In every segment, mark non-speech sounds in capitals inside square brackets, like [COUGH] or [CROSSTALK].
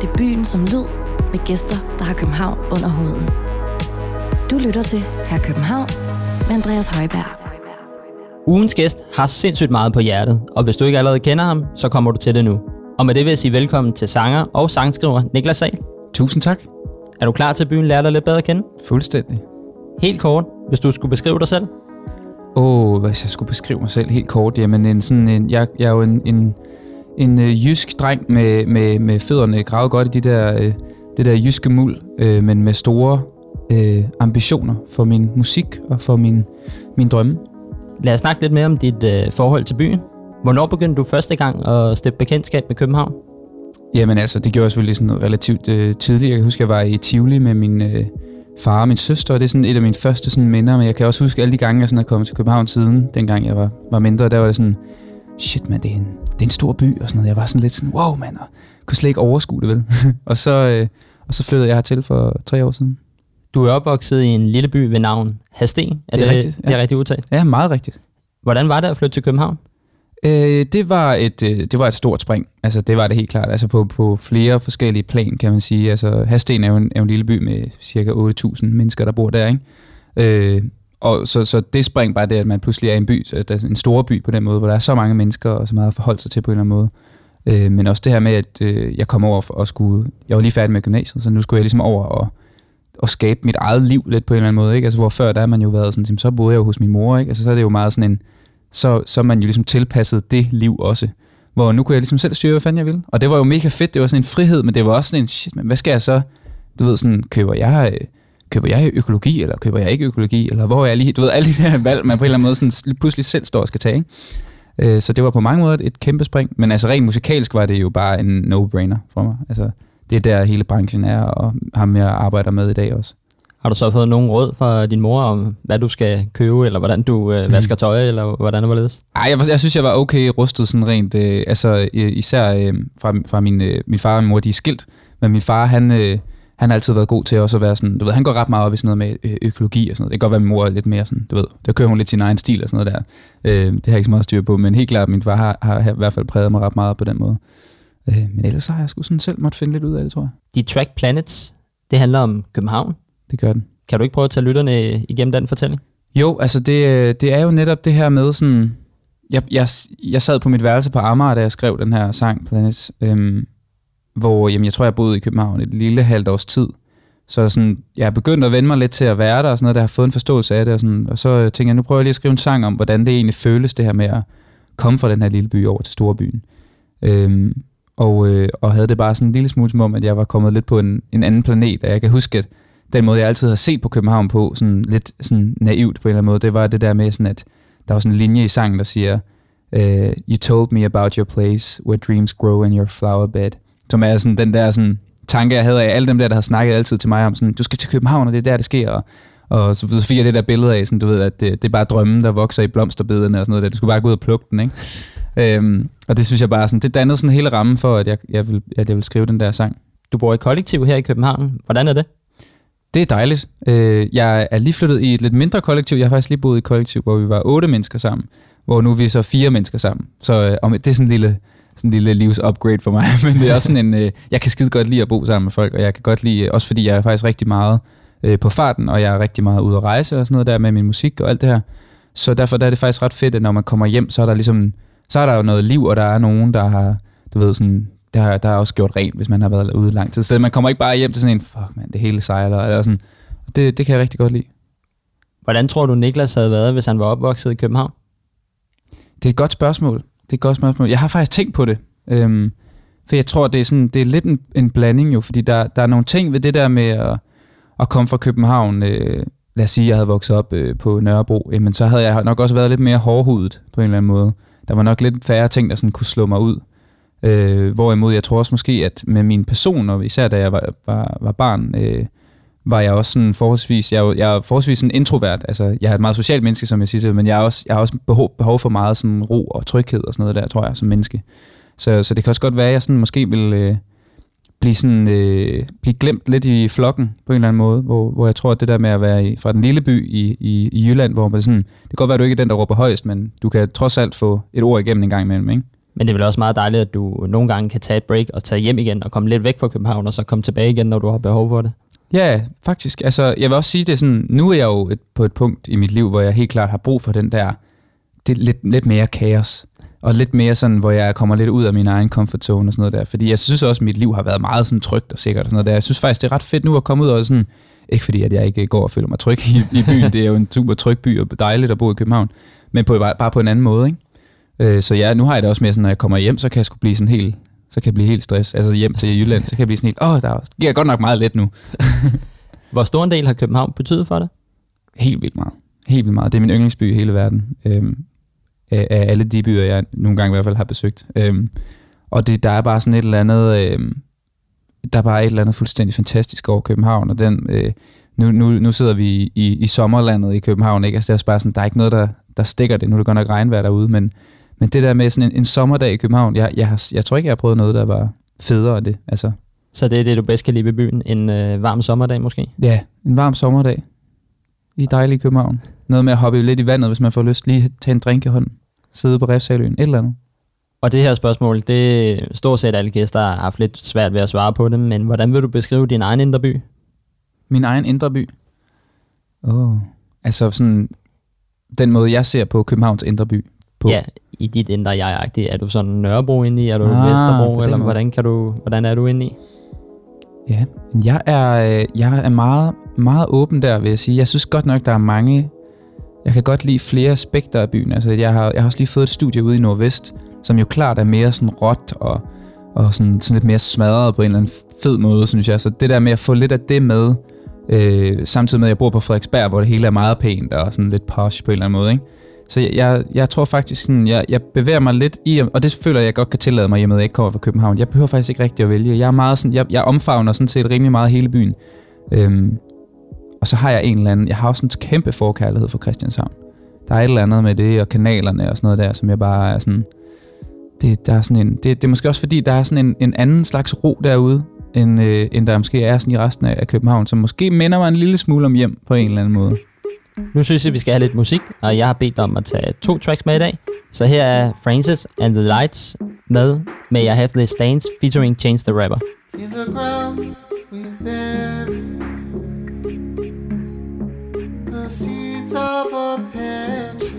Det er byen som lyd med gæster, der har København under huden. Du lytter til Her København med Andreas Højberg. Ugens gæst har sindssygt meget på hjertet, og hvis du ikke allerede kender ham, så kommer du til det nu. Og med det vil jeg sige velkommen til sanger og sangskriver Niklas Sahl. Tusind tak. Er du klar til at byen lærer dig lidt bedre at kende? Fuldstændig. Helt kort, hvis du skulle beskrive dig selv. Åh, oh, hvis jeg skulle beskrive mig selv helt kort, jamen en, sådan en, jeg, jeg er jo en, en, en øh, jysk dreng med, med, med fødderne gravet godt i de der, øh, det der jyske muld, øh, men med store øh, ambitioner for min musik og for min, min drømme. Lad os snakke lidt mere om dit øh, forhold til byen. Hvornår begyndte du første gang at stifte bekendtskab med København? Jamen altså, det gjorde jeg selvfølgelig sådan relativt øh, tidligt. Jeg kan huske, jeg var i Tivoli med min øh, far og min søster, og det er sådan et af mine første sådan, minder. Men jeg kan også huske alle de gange, jeg sådan er kommet til København siden, dengang jeg var, var mindre. Der var det sådan, shit man, det er, en, det er en stor by og sådan noget. Jeg var sådan lidt sådan, wow mand, og kunne slet ikke overskue det vel. [LAUGHS] og, så, øh, og så flyttede jeg hertil for tre år siden. Du er opvokset i en lille by ved navn Hasten. Er Det er rigtigt, Det er ja. rigtigt udtalt. Ja, meget rigtigt. Hvordan var det at flytte til København? Øh, det, var et, øh, det var et stort spring. Altså, det var det helt klart. Altså, på, på flere forskellige plan, kan man sige. Altså, Hasten er jo en, er jo en lille by med cirka 8.000 mennesker, der bor der, ikke? Øh, og så, så det spring bare det, at man pludselig er i en by, så der er en stor by på den måde, hvor der er så mange mennesker og så meget at forholde sig til på en eller anden måde. Øh, men også det her med, at øh, jeg kom over og skulle... Jeg var lige færdig med gymnasiet, så nu skulle jeg ligesom over og, og skabe mit eget liv lidt på en eller anden måde. Ikke? Altså, hvor før der har man jo været sådan, så boede jeg jo hos min mor, ikke? Altså, så er det jo meget sådan en så, så er man jo ligesom tilpasset det liv også. Hvor nu kunne jeg ligesom selv styre, hvad fanden jeg ville. Og det var jo mega fedt, det var sådan en frihed, men det var også sådan en, shit, men hvad skal jeg så? Du ved sådan, køber jeg, øh, køber jeg økologi, eller køber jeg ikke økologi, eller hvor er jeg lige, du ved, alle de der valg, man på en eller anden måde sådan, pludselig selv står og skal tage, ikke? Øh, Så det var på mange måder et kæmpe spring, men altså rent musikalsk var det jo bare en no-brainer for mig. Altså, det er der hele branchen er, og ham jeg arbejder med i dag også. Har du så fået nogen råd fra din mor om, hvad du skal købe, eller hvordan du øh, vasker tøj, eller hvordan det var ledes? Ej, jeg, jeg synes, jeg var okay rustet sådan rent. Øh, altså øh, især øh, fra, fra min, øh, min far og min mor, de er skilt. Men min far, han, øh, han har altid været god til også at være sådan, du ved, han går ret meget op i sådan noget med øh, økologi og sådan noget. Det kan godt være, at min mor er lidt mere sådan, du ved, der kører hun lidt sin egen stil og sådan noget der. Øh, det har jeg ikke så meget styr på, men helt klart, min far har, har i hvert fald præget mig ret meget på den måde. Øh, men ellers så har jeg sgu sådan selv måtte finde lidt ud af det, tror jeg. De track Planets, det handler om København. Det gør den. Kan du ikke prøve at tage lytterne igennem den fortælling? Jo, altså det, øh, det er jo netop det her med sådan... Jeg, jeg, jeg sad på mit værelse på Amager, da jeg skrev den her sang, Planets, øhm, hvor jamen, jeg tror, jeg boede i København et lille halvt års tid. Så sådan, jeg er begyndt at vende mig lidt til at være der, og sådan noget, der har fået en forståelse af det. Og, sådan, og så øh, tænker jeg, nu prøver jeg lige at skrive en sang om, hvordan det egentlig føles, det her med at komme fra den her lille by over til storbyen. Øhm, og, øh, og havde det bare sådan en lille smule som om, at jeg var kommet lidt på en, en anden planet. Og jeg kan huske, at den måde, jeg altid har set på København på, sådan lidt sådan naivt på en eller anden måde, det var det der med sådan, at der var sådan en linje i sangen, der siger, uh, You told me about your place, where dreams grow in your flower bed. Som er sådan den der sådan, tanke, jeg havde af alle dem der, der har snakket altid til mig om, sådan, du skal til København, og det er der, det sker. Og, og så fik jeg det der billede af, sådan, du ved, at det, det er bare drømmen, der vokser i blomsterbedene og sådan noget der. Du skulle bare gå ud og plukke den, ikke? Øhm, og det synes jeg bare sådan, det dannede sådan hele rammen for, at jeg, jeg, vil, at jeg vil skrive den der sang. Du bor i kollektiv her i København. Hvordan er det? Det er dejligt. Øh, jeg er lige flyttet i et lidt mindre kollektiv. Jeg har faktisk lige boet i et kollektiv, hvor vi var otte mennesker sammen. Hvor nu er vi så fire mennesker sammen. Så øh, om, det er sådan en lille, sådan en lille livs upgrade for mig. [LAUGHS] Men det er også sådan en... Øh, jeg kan skide godt lide at bo sammen med folk, og jeg kan godt lide... Også fordi jeg er faktisk rigtig meget øh, på farten, og jeg er rigtig meget ude at rejse og sådan noget der med min musik og alt det her. Så derfor der er det faktisk ret fedt, at når man kommer hjem, så er der ligesom... Så er der jo noget liv, og der er nogen, der har... Du ved sådan... Der har, der har også gjort rent, hvis man har været ude lang tid. Så man kommer ikke bare hjem til sådan en, fuck man, det hele sejler, eller sådan. Det, det kan jeg rigtig godt lide. Hvordan tror du, Niklas havde været, hvis han var opvokset i København? Det er et godt spørgsmål. Det er et godt spørgsmål. Jeg har faktisk tænkt på det. Øhm, for jeg tror, det er, sådan, det er lidt en, en blanding jo, fordi der, der er nogle ting ved det der med at, at komme fra København. Øh, lad os sige, at jeg havde vokset op øh, på Nørrebro, jamen, så havde jeg nok også været lidt mere hårdhudet på en eller anden måde. Der var nok lidt færre ting, der sådan kunne slå mig ud. Øh, hvorimod jeg tror også måske, at med min person, og især da jeg var, var, var barn, øh, var jeg også sådan forholdsvis, jeg, er jeg er forholdsvis sådan introvert. Altså, jeg er et meget socialt menneske, som jeg siger til, men jeg, er også, jeg har også behov, behov for meget sådan ro og tryghed og sådan noget der, tror jeg, som menneske. Så, så det kan også godt være, at jeg sådan måske vil øh, blive, sådan, øh, blive glemt lidt i flokken på en eller anden måde, hvor, hvor jeg tror, at det der med at være i, fra den lille by i, i, i Jylland, hvor man sådan, det kan godt være, at du ikke er den, der råber højst, men du kan trods alt få et ord igennem en gang imellem, ikke? Men det er vel også meget dejligt, at du nogle gange kan tage et break og tage hjem igen og komme lidt væk fra København, og så komme tilbage igen, når du har behov for det. Ja, faktisk. Altså, jeg vil også sige, det er sådan, nu er jeg jo et, på et punkt i mit liv, hvor jeg helt klart har brug for den der, det lidt, lidt mere kaos. Og lidt mere sådan, hvor jeg kommer lidt ud af min egen comfort zone og sådan noget der. Fordi jeg synes også, at mit liv har været meget sådan trygt og sikkert og sådan noget der. Jeg synes faktisk, det er ret fedt nu at komme ud og sådan, ikke fordi, at jeg ikke går og føler mig tryg i, i byen. Det er jo en super tryg by og dejligt at bo i København. Men på, bare på en anden måde, ikke? Øh, så ja, nu har jeg det også mere sådan, når jeg kommer hjem, så kan jeg sgu blive sådan helt, så kan jeg blive helt stress. Altså hjem til Jylland, så kan jeg blive sådan helt, åh, oh, der giver godt nok meget let nu. [LAUGHS] Hvor stor en del har København betydet for dig? Helt vildt meget. Helt vildt meget. Det er min yndlingsby i hele verden. Øhm, af, af alle de byer, jeg nogle gange i hvert fald har besøgt. Øhm, og det, der er bare sådan et eller andet, øhm, der er bare et eller andet fuldstændig fantastisk over København, og den, øh, nu, nu, nu sidder vi i, i, i sommerlandet i København, ikke? Altså, det er bare sådan, der er ikke noget, der, der stikker det. Nu er det godt nok regnvejr derude, men, men det der med sådan en, en sommerdag i København, jeg, jeg, har, jeg tror ikke, jeg har prøvet noget, der var federe end det. Altså, Så det er det, du bedst kan lide ved byen? En øh, varm sommerdag måske? ja, en varm sommerdag i dejlige København. Noget med at hoppe lidt i vandet, hvis man får lyst. Lige tage en drink i hånden. Sidde på Refsaløen. Et eller andet. Og det her spørgsmål, det er stort set alle gæster har haft lidt svært ved at svare på det, men hvordan vil du beskrive din egen indre by? Min egen indre by. Åh. Oh. Altså sådan, den måde, jeg ser på Københavns indre by. På. Ja, i dit indre jeg Er du sådan Nørrebro inde i? Er du Ah, Vesterbro? Eller måde. hvordan, kan du, hvordan er du inde i? Ja, jeg er, øh, jeg er meget, meget åben der, vil jeg sige. Jeg synes godt nok, der er mange... Jeg kan godt lide flere aspekter af byen. Altså, jeg har, jeg har også lige fået et studie ude i Nordvest, som jo klart er mere sådan råt og, og sådan, sådan lidt mere smadret på en eller anden fed måde, synes jeg. Så det der med at få lidt af det med, øh, samtidig med, at jeg bor på Frederiksberg, hvor det hele er meget pænt og sådan lidt posh på en eller anden måde, ikke? Så jeg, jeg, jeg tror faktisk sådan, jeg, jeg bevæger mig lidt i, og det føler jeg, godt kan tillade mig, hjemme, at jeg ikke kommer fra København. Jeg behøver faktisk ikke rigtig at vælge. Jeg er meget sådan, jeg, jeg omfavner sådan set rimelig meget hele byen. Øhm, og så har jeg en eller anden, jeg har også en kæmpe forkærlighed for Christianshavn. Der er et eller andet med det, og kanalerne og sådan noget der, som jeg bare er sådan, det, der er sådan en, det, det er måske også fordi, der er sådan en, en anden slags ro derude, end, øh, end der måske er sådan i resten af, af København, som måske minder mig en lille smule om hjem på en eller anden måde. Nu synes jeg, vi skal have lidt musik, og jeg har bedt om at tage to tracks med i dag. Så her er Francis and the Lights med May I Have This Dance featuring Change the Rapper. In the ground we bury the seeds of a pantry.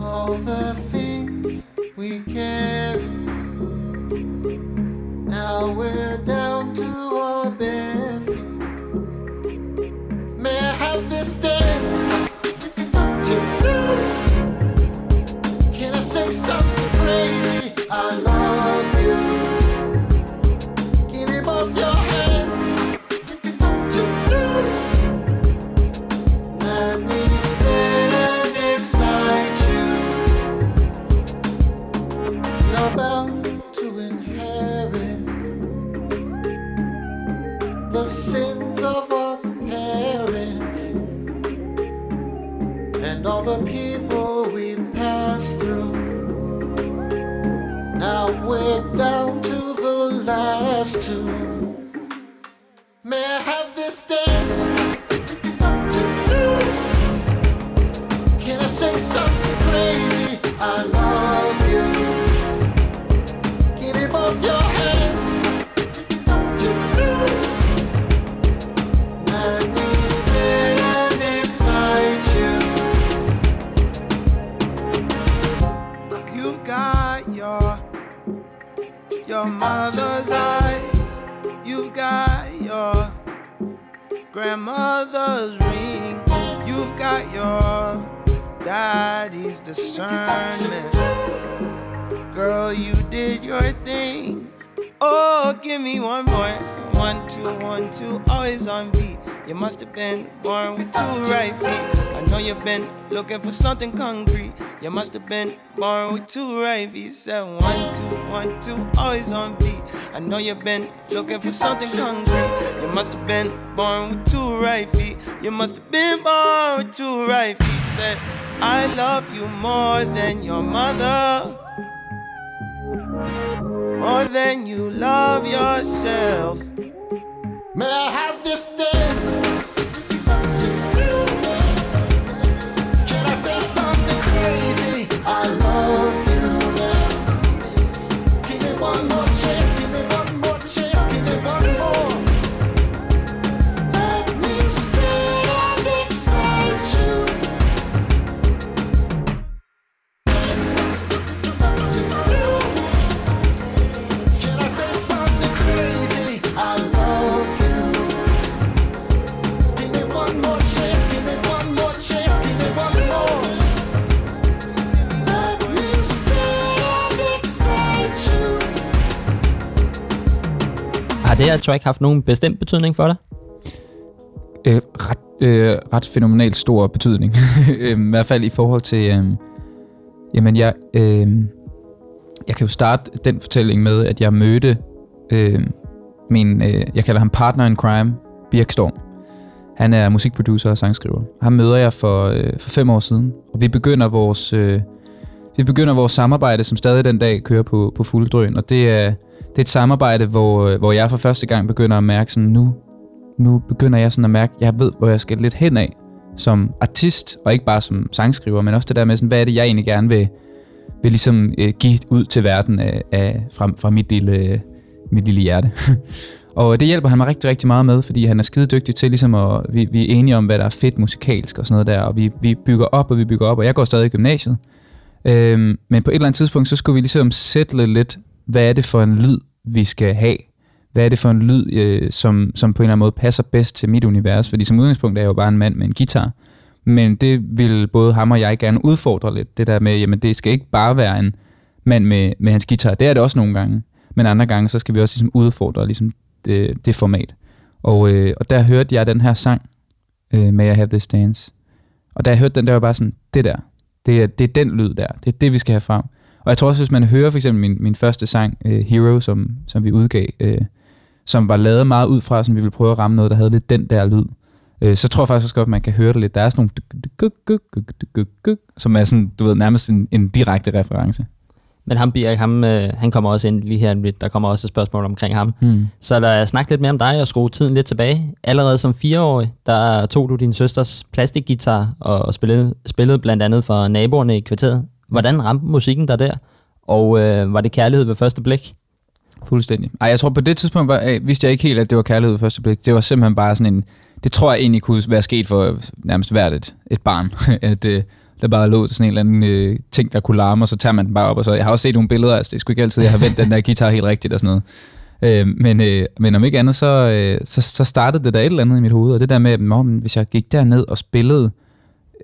All the things we carry. Now we're down to our bare. I have this dance the people we passed through. Now we're down to the last two. May I have this dance to you? Can I say something crazy? I love looking for something concrete. You must have been born with two right feet. Said one, two, one, two, always on beat. I know you've been looking for something concrete. You must have been born with two right feet. You must have been born with two right feet. Said, I love you more than your mother more than you love yourself. May I have this dance? alone. Det her track haft nogen bestemt betydning for dig? øh, ret, øh, ret fænomenalt stor betydning. [LAUGHS] Øhm, I hvert fald i forhold til... Øh, jamen, jeg, øh, jeg kan jo starte den fortælling med, at jeg mødte øh, min... Øh, jeg kalder ham partner in crime, Birk Storm. Han er musikproducer og sangskriver. Ham møder jeg for, øh, for fem år siden, og vi begynder vores... Øh, vi begynder vores samarbejde, som stadig den dag kører på, på fuld drøn, og det er, det er et samarbejde, hvor, øh, hvor jeg for første gang begynder at mærke sådan, nu, nu begynder jeg sådan at mærke, jeg ved, hvor jeg skal lidt hen af som artist, og ikke bare som sangskriver, men også det der med, sådan, hvad er det, jeg egentlig gerne vil, vil ligesom øh, give ud til verden af, af, fra, fra mit, lille, øh, mit lille hjerte. [LAUGHS] og det hjælper han mig rigtig, rigtig meget med, fordi han er skide dygtig til ligesom at, vi, vi er enige om, hvad der er fedt musikalsk og sådan noget der, og vi, vi bygger op, og vi bygger op, og jeg går stadig i gymnasiet. Øhm, men på et eller andet tidspunkt, så skulle vi ligesom sætte lidt, hvad er det for en lyd, vi skal have? Hvad er det for en lyd, øh, som, som på en eller anden måde passer bedst til mit univers? Fordi som udgangspunkt er jeg jo bare en mand med en guitar. Men det vil både ham og jeg gerne udfordre lidt. Det der med, jamen det skal ikke bare være en mand med, med hans guitar. Det er det også nogle gange. Men andre gange, så skal vi også ligesom udfordre ligesom det, det format. Og, øh, og der hørte jeg den her sang, øh, May I Have This Dance. Og da jeg hørte den, der var bare sådan, det der, det er, det er den lyd der. Det er det, vi skal have frem. Og jeg tror også, hvis man hører for eksempel min, min første sang, uh, Hero, som, som vi udgav, uh, som var lavet meget ud fra, som vi ville prøve at ramme noget, der havde lidt den der lyd, uh, så tror jeg faktisk også godt, at man kan høre det lidt. Der er sådan nogle som er sådan, du ved, nærmest en, en direkte reference. Men ham, Birk, ham, øh, han kommer også ind lige her lidt. Der kommer også et spørgsmål omkring ham. Hmm. Så lad os snakke lidt mere om dig og skrue tiden lidt tilbage. Allerede som fireårig, der tog du din søsters plastikgitar og spillede, spillede blandt andet for naboerne i kvarteret. Hvordan ramte musikken der der? Og øh, var det kærlighed ved første blik? Fuldstændig. Ej, jeg tror på det tidspunkt var, øh, vidste jeg ikke helt, at det var kærlighed ved første blik. Det var simpelthen bare sådan en... Det tror jeg egentlig kunne være sket for nærmest hvert et, et barn. [LAUGHS] at øh, der bare lå sådan en eller anden øh, ting, der kunne larme, og så tager man den bare op. Og så, jeg har også set nogle billeder, altså det er sgu ikke altid, jeg har vendt den der guitar helt rigtigt og sådan noget. Øh, men, øh, men om ikke andet, så, øh, så, så startede det der et eller andet i mit hoved, og det der med, at hvis jeg gik derned og spillede øh,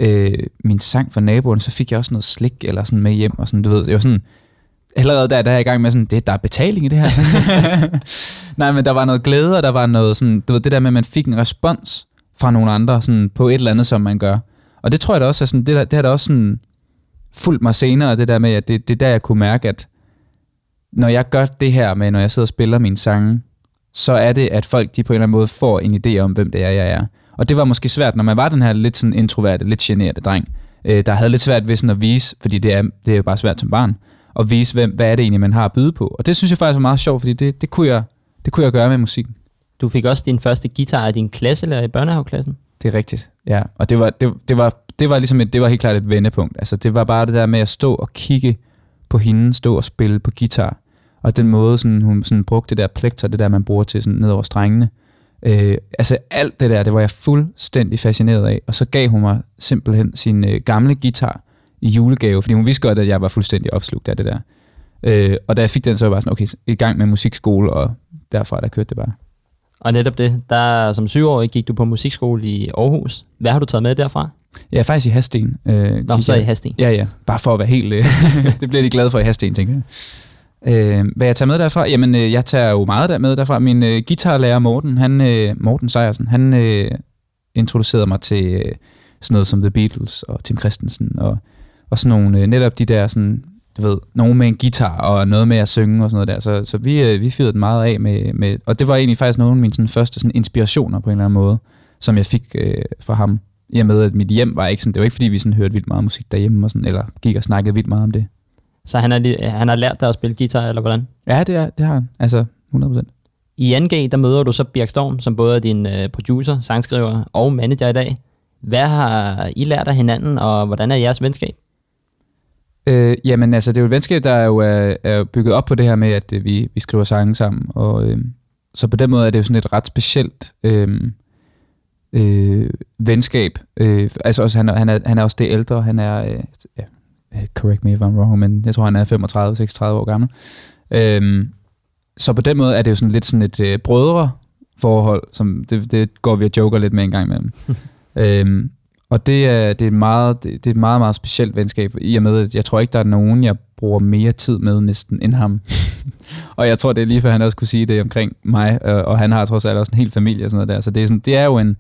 Øh, min sang for naboen, så fik jeg også noget slik eller sådan med hjem, og sådan, du ved, det var sådan, allerede der, der er jeg i gang med sådan, det, der er betaling i det her. [LAUGHS] Nej, men der var noget glæde, og der var noget sådan, du ved, det der med, at man fik en respons fra nogle andre, sådan på et eller andet, som man gør. Og det tror jeg da også er sådan, det, der, det har da også sådan fulgt mig senere, det der med, at det, det er der, jeg kunne mærke, at når jeg gør det her med, når jeg sidder og spiller mine sange, så er det, at folk de på en eller anden måde får en idé om, hvem det er, jeg er. Og det var måske svært, når man var den her lidt sådan introverte, lidt generede dreng, øh, der havde lidt svært ved sådan at vise, fordi det er, det er jo bare svært som barn, at vise, hvem, hvad er det egentlig, man har at byde på. Og det synes jeg faktisk var meget sjovt, fordi det, det, kunne, jeg, det kunne jeg gøre med musikken. Du fik også din første guitar af din klasselærer i børnehaveklassen. Det er rigtigt, ja. Og det var, det, det var, det var ligesom et, det var helt klart et vendepunkt. Altså det var bare det der med at stå og kigge på hende, stå og spille på guitar. Og den måde, sådan, hun sådan brugte det der plekter, det der, man bruger til sådan ned over strengene. Øh, altså alt det der, det var jeg fuldstændig fascineret af. Og så gav hun mig simpelthen sin øh, gamle guitar i julegave, fordi hun vidste godt, at jeg var fuldstændig opslugt af det der. Øh, og da jeg fik den, så var jeg bare sådan, okay, i gang med musikskole, og derfra der kørte det bare. Og netop det, der som syvårig gik du på musikskole i Aarhus. Hvad har du taget med derfra? Er faktisk i Hasten. Øh, Nå, så i Hasting. Ja, ja. Bare for at være helt... Øh, [LAUGHS] det bliver de glade for i Hasten, tænker jeg. Øh, hvad jeg tager med derfra? Jamen, øh, jeg tager jo meget der med derfra. Min øh, guitarlærer Morten, han, øh, Morten Sejersen, han øh, introducerede mig til øh, sådan noget som The Beatles og Tim Christensen og, og sådan nogle, øh, netop de der sådan, du ved, nogen med en guitar og noget med at synge og sådan noget der. Så, så vi, øh, vi fyrede den meget af med, med, og det var egentlig faktisk nogle af mine sådan, første sådan, inspirationer på en eller anden måde, som jeg fik øh, fra ham. I og med, at mit hjem var ikke sådan, det var ikke fordi, vi sådan hørte vildt meget musik derhjemme, og sådan, eller gik og snakkede vildt meget om det. Så han lige- han har lært dig at spille guitar, eller hvordan? Ja, det, er, det har han. Altså, 100%. I 2G, der møder du så Birk Storm, som både er din øh, producer, sangskriver og manager i dag. Hvad har I lært af hinanden, og hvordan er jeres venskab? Øh, jamen altså, det er jo et venskab, der er jo er, er bygget op på det her med, at øh, vi, vi skriver sange sammen. Og, øh, så på den måde er det jo sådan et ret specielt øh, øh, venskab. Øh, altså også, han, er- han, er, han er også det ældre. Han er, øh, ja, correct me if I'm wrong, men jeg tror, han er 35-36 år gammel. Øh, så på den måde er det jo sådan lidt sådan et øh, brødre forhold, som det, det går vi og joker lidt med en gang imellem. [LAUGHS] øhm, og det er, det, er et meget, det, det er et meget, meget specielt venskab, i og med, at jeg tror ikke, der er nogen, jeg bruger mere tid med næsten end ham. [LAUGHS] og jeg tror, det er lige før, han også kunne sige det omkring mig, øh, og han har trods alt også en hel familie og sådan noget der. Så det er, sådan, det er jo en,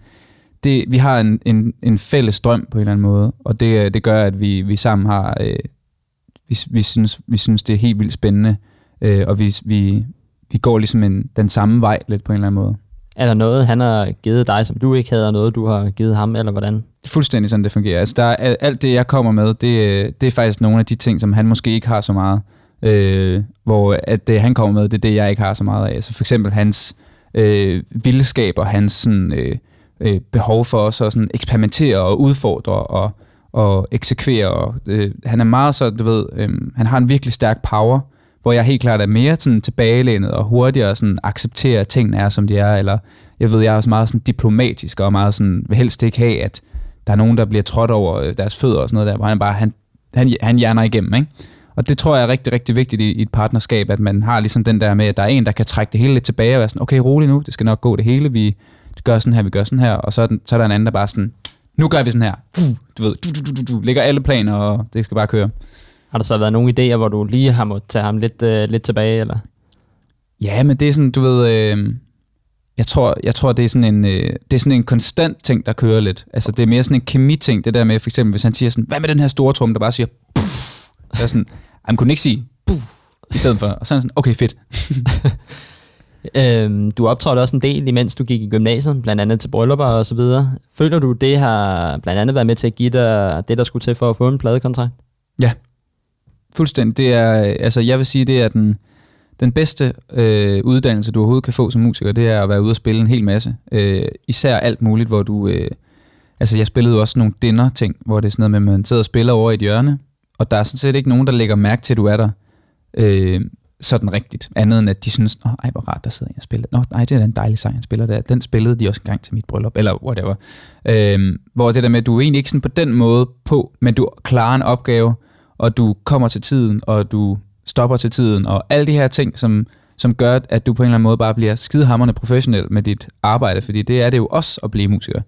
det, vi har en, en, en fælles drøm på en eller anden måde, og det, det gør, at vi, vi sammen har, øh, vi, vi, synes, vi synes, det er helt vildt spændende, øh, og vi, vi, vi går ligesom en, den samme vej lidt på en eller anden måde. Er der noget, han har givet dig, som du ikke havde, og noget, du har givet ham, eller hvordan? Fuldstændig sådan, det fungerer. Altså, der er, al- alt det, jeg kommer med, det, det er faktisk nogle af de ting, som han måske ikke har så meget. Øh, hvor at det, han kommer med, det er det, jeg ikke har så meget af. Altså for eksempel hans øh, vildskab og hans sådan, øh, øh, behov for også at sådan eksperimentere og udfordre og, og eksekvere. Og, øh, han er meget så, du ved, øh, han har en virkelig stærk power, hvor jeg helt klart er mere sådan tilbagelænet og hurtigere sådan accepterer, at tingene er, som de er, eller jeg ved, jeg er også meget sådan diplomatisk og meget sådan, vil helst ikke have, at der er nogen, der bliver trådt over øh, deres fødder og sådan noget der, hvor han bare, han, han, han hjerner igennem, ikke? Og det tror jeg er rigtig, rigtig vigtigt i, i et partnerskab, at man har ligesom den der med, at der er en, der kan trække det hele lidt tilbage og være sådan, okay, rolig nu, det skal nok gå det hele, vi gør sådan her, vi gør sådan her, og så er, den, så er der en anden, der bare sådan, nu gør vi sådan her, du ved, du, du, du, du, lægger alle planer, og det skal bare køre. Har der så været nogle idéer, hvor du lige har måttet tage ham lidt, øh, lidt tilbage, eller? Ja, men det er sådan, du ved, øh, jeg tror, jeg tror det, er sådan en, øh, det er sådan en konstant ting, der kører lidt. Altså, det er mere sådan en kemi-ting, det der med, for eksempel, hvis han siger sådan, hvad med den her store trum, der bare siger, puff, så er jeg sådan, han kunne ikke sige, puff, i stedet for. Og så er han sådan, okay, fedt. [LAUGHS] Øhm, du optrådte også en del, imens du gik i gymnasiet, blandt andet til bryllupper og så videre. Føler du, det har blandt andet været med til at give dig det, der skulle til for at få en pladekontrakt? Ja, Fuldstændig. Det er, altså, jeg vil sige, det er den, den bedste øh, uddannelse, du overhovedet kan få som musiker, det er at være ude og spille en hel masse. Øh, især alt muligt, hvor du... Øh, altså, jeg spillede jo også nogle dinner-ting, hvor det er sådan noget med, at man sidder og spiller over i et hjørne, og der er sådan set ikke nogen, der lægger mærke til, at du er der øh, sådan rigtigt. Andet end, at de synes, Åh, ej, hvor rart, der sidder en og spiller. Nå, nej, det er da en dejlig sang, han spiller der. Den spillede de også engang til mit bryllup, eller whatever. Øhm, hvor det der med, at du er egentlig ikke sådan på den måde på, men du klarer en opgave, og du kommer til tiden, og du stopper til tiden, og alle de her ting, som, som gør, at du på en eller anden måde bare bliver skidehammerende professionel med dit arbejde, fordi det er det jo også at blive musiker.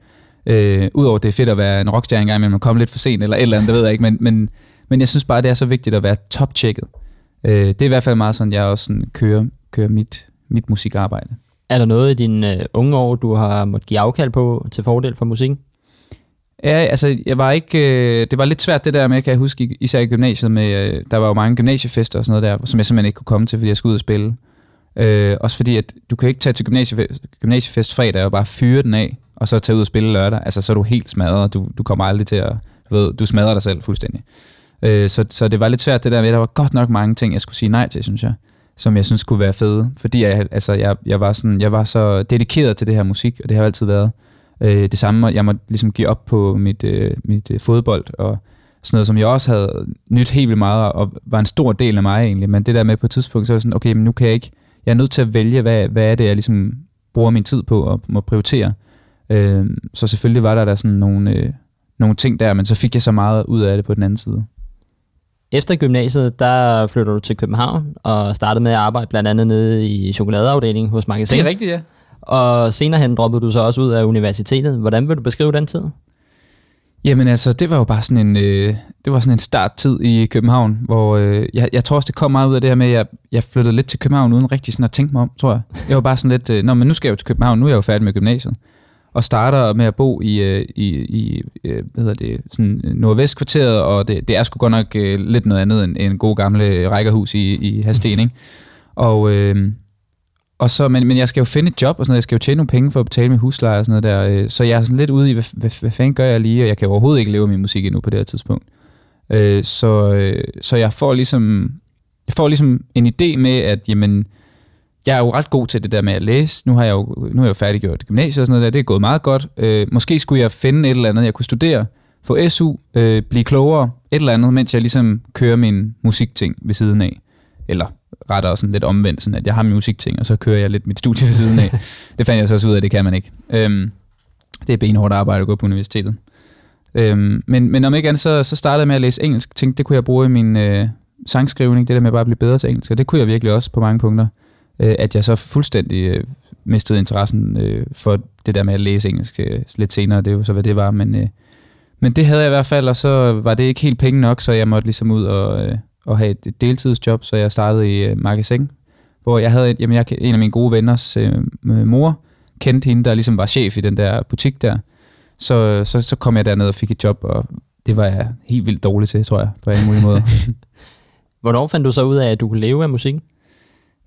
Øh, Udover det er fedt at være en rockstjerne engang, men man kommer lidt for sent, eller et eller andet, det ved jeg ikke, men, men, men jeg synes bare, det er så vigtigt at være top-checket. Øh, det er i hvert fald meget sådan, jeg også sådan kører, kører mit, mit musikarbejde. Er der noget i dine øh, unge år, du har måttet give afkald på til fordel for musikken? Ja, altså, jeg var ikke, øh, det var lidt svært det der med, kan jeg huske, især i gymnasiet, med, øh, der var jo mange gymnasiefester og sådan noget der, som jeg simpelthen ikke kunne komme til, fordi jeg skulle ud og spille. Øh, også fordi, at du kan ikke tage til gymnasiefest, gymnasiefest fredag og bare fyre den af, og så tage ud og spille lørdag. Altså, så er du helt smadret, du, du kommer aldrig til at, du ved, du smadrer dig selv fuldstændig. Øh, så, så det var lidt svært det der med, der var godt nok mange ting, jeg skulle sige nej til, synes jeg, som jeg synes kunne være fede, fordi jeg, altså, jeg, jeg, var sådan, jeg var så dedikeret til det her musik, og det har altid været. Øh, det samme, jeg måtte ligesom give op på mit, øh, mit øh, fodbold, og sådan noget, som jeg også havde nyt helt vildt meget, og var en stor del af mig egentlig, men det der med på et tidspunkt, så var jeg sådan, okay, men nu kan jeg ikke, jeg er nødt til at vælge, hvad, hvad er det, jeg ligesom bruger min tid på og må prioritere. Øh, så selvfølgelig var der der sådan nogle, øh, nogle ting der, men så fik jeg så meget ud af det på den anden side. Efter gymnasiet, der flytter du til København og startede med at arbejde blandt andet nede i chokoladeafdelingen hos Magasin. rigtigt, ja. Og senere hen droppede du så også ud af universitetet. Hvordan vil du beskrive den tid? Jamen altså, det var jo bare sådan en, øh, det var sådan en starttid i København, hvor øh, jeg, jeg tror også, det kom meget ud af det her med, at jeg, jeg flyttede lidt til København uden rigtig sådan at tænke mig om, tror jeg. Jeg var bare sådan lidt, øh, nå, men nu skal jeg jo til København, nu er jeg jo færdig med gymnasiet. Og starter med at bo i, øh, i, i øh, hvad hedder det, sådan øh, nordvestkvarteret, og det, det er sgu godt nok øh, lidt noget andet end, end en god gamle rækkerhus i, i Hasten, ikke? Og, øh, og så, men, men jeg skal jo finde et job og sådan noget. Jeg skal jo tjene nogle penge for at betale min husleje og sådan noget der. øh, Så jeg er sådan lidt ude i, hvad, hvad, hvad fanden gør jeg lige? Og jeg kan overhovedet ikke leve min musik endnu på det her tidspunkt. Øh, Så, øh, så jeg får ligesom jeg får ligesom en idé med, at jamen, jeg er jo ret god til det der med at læse. Nu har jeg jo, nu har jeg jo færdiggjort gymnasiet og sådan noget der. Det er gået meget godt. Øh, måske skulle jeg finde et eller andet, jeg kunne studere, få SU, øh, blive klogere, et eller andet, mens jeg ligesom kører min musikting ved siden af. Eller rettere sådan lidt omvendt, sådan at jeg har min musikting, og så kører jeg lidt mit studie ved siden af. [LAUGHS] det fandt jeg så også ud af, det kan man ikke. Øhm, det er benhårdt arbejde at gå på universitetet. Øhm, men, men om ikke andet, så, så startede jeg med at læse engelsk. Tænkte, det kunne jeg bruge i min øh, sangskrivning, det der med bare at blive bedre til engelsk. Og det kunne jeg virkelig også på mange punkter. Øh, at jeg så fuldstændig øh, mistede interessen øh, for det der med at læse engelsk øh, lidt senere. Det er jo så, hvad det var. Men, øh, men det havde jeg i hvert fald, og så var det ikke helt penge nok, så jeg måtte ligesom ud og, øh, og have et deltidsjob, så jeg startede i øh, magasin hvor jeg havde, jamen jeg, en af mine gode venners øh, mor, kendte hende, der ligesom var chef i den der butik der. Så, så, så kom jeg derned og fik et job, og det var jeg helt vildt dårlig til, tror jeg, på alle mulige måder. [LAUGHS] Hvornår fandt du så ud af, at du kunne leve af musikken?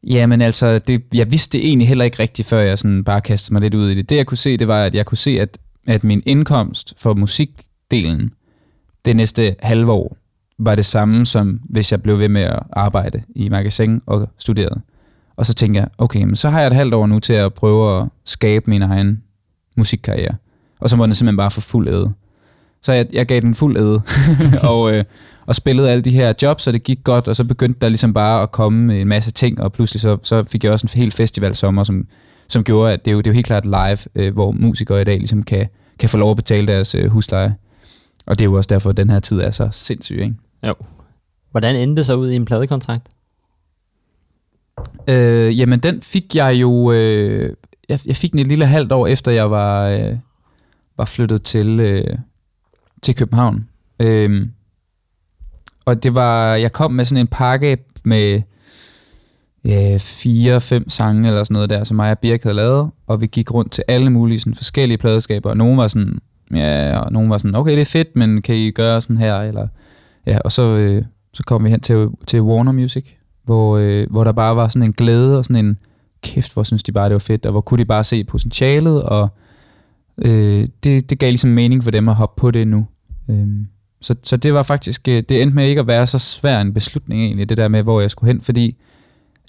Jamen altså, det, jeg vidste det egentlig heller ikke rigtigt, før jeg sådan bare kastede mig lidt ud i det. Det jeg kunne se, det var, at jeg kunne se, at, at min indkomst for musikdelen det næste halve år var det samme, som hvis jeg blev ved med at arbejde i magasin og studerede. Og så tænkte jeg, okay, men så har jeg et halvt år nu til at prøve at skabe min egen musikkarriere. Og så var den simpelthen bare for fuld æde. Så jeg, jeg gav den fuld æde, [LAUGHS] og, øh, og spillede alle de her jobs, og det gik godt, og så begyndte der ligesom bare at komme en masse ting, og pludselig så, så fik jeg også en hel festivalsommer, som, som gjorde, at det er, jo, det er jo helt klart live, øh, hvor musikere i dag ligesom kan, kan få lov at betale deres øh, husleje. Og det er jo også derfor, at den her tid er så sindssyg, ikke? Jo. Hvordan endte det så ud i en pladekontrakt? Øh, jamen, den fik jeg jo... Øh, jeg, jeg fik den et lille halvt år efter, jeg var, øh, var flyttet til, øh, til København. Øh, og det var... Jeg kom med sådan en pakke med ja, fire, fem sange eller sådan noget der, som mig og Birk havde lavet, og vi gik rundt til alle mulige sådan, forskellige pladeskaber, og nogen var sådan, ja, og nogen var sådan, okay, det er fedt, men kan I gøre sådan her, eller, ja, og så, øh, så kom vi hen til, til Warner Music, hvor, øh, hvor der bare var sådan en glæde og sådan en, kæft, hvor synes de bare, det var fedt, og hvor kunne de bare se potentialet, og øh, det, det gav ligesom mening for dem at hoppe på det nu. Øh, så, så det var faktisk, øh, det endte med ikke at være så svær en beslutning egentlig, det der med, hvor jeg skulle hen, fordi et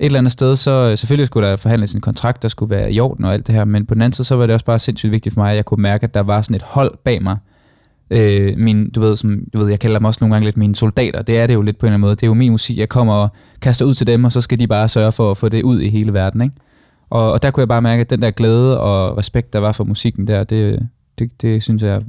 eller andet sted, så øh, selvfølgelig skulle der forhandles en kontrakt, der skulle være i orden og alt det her, men på den anden side, så var det også bare sindssygt vigtigt for mig, at jeg kunne mærke, at der var sådan et hold bag mig. Øh, min, du ved, som, du ved, jeg kalder dem også nogle gange lidt mine soldater, det er det jo lidt på en eller anden måde. Det er jo min musik, jeg kommer og kaster ud til dem, og så skal de bare sørge for at få det ud i hele verden, ikke? Og, og der kunne jeg bare mærke, at den der glæde og respekt, der var for musikken der, det, det, det synes jeg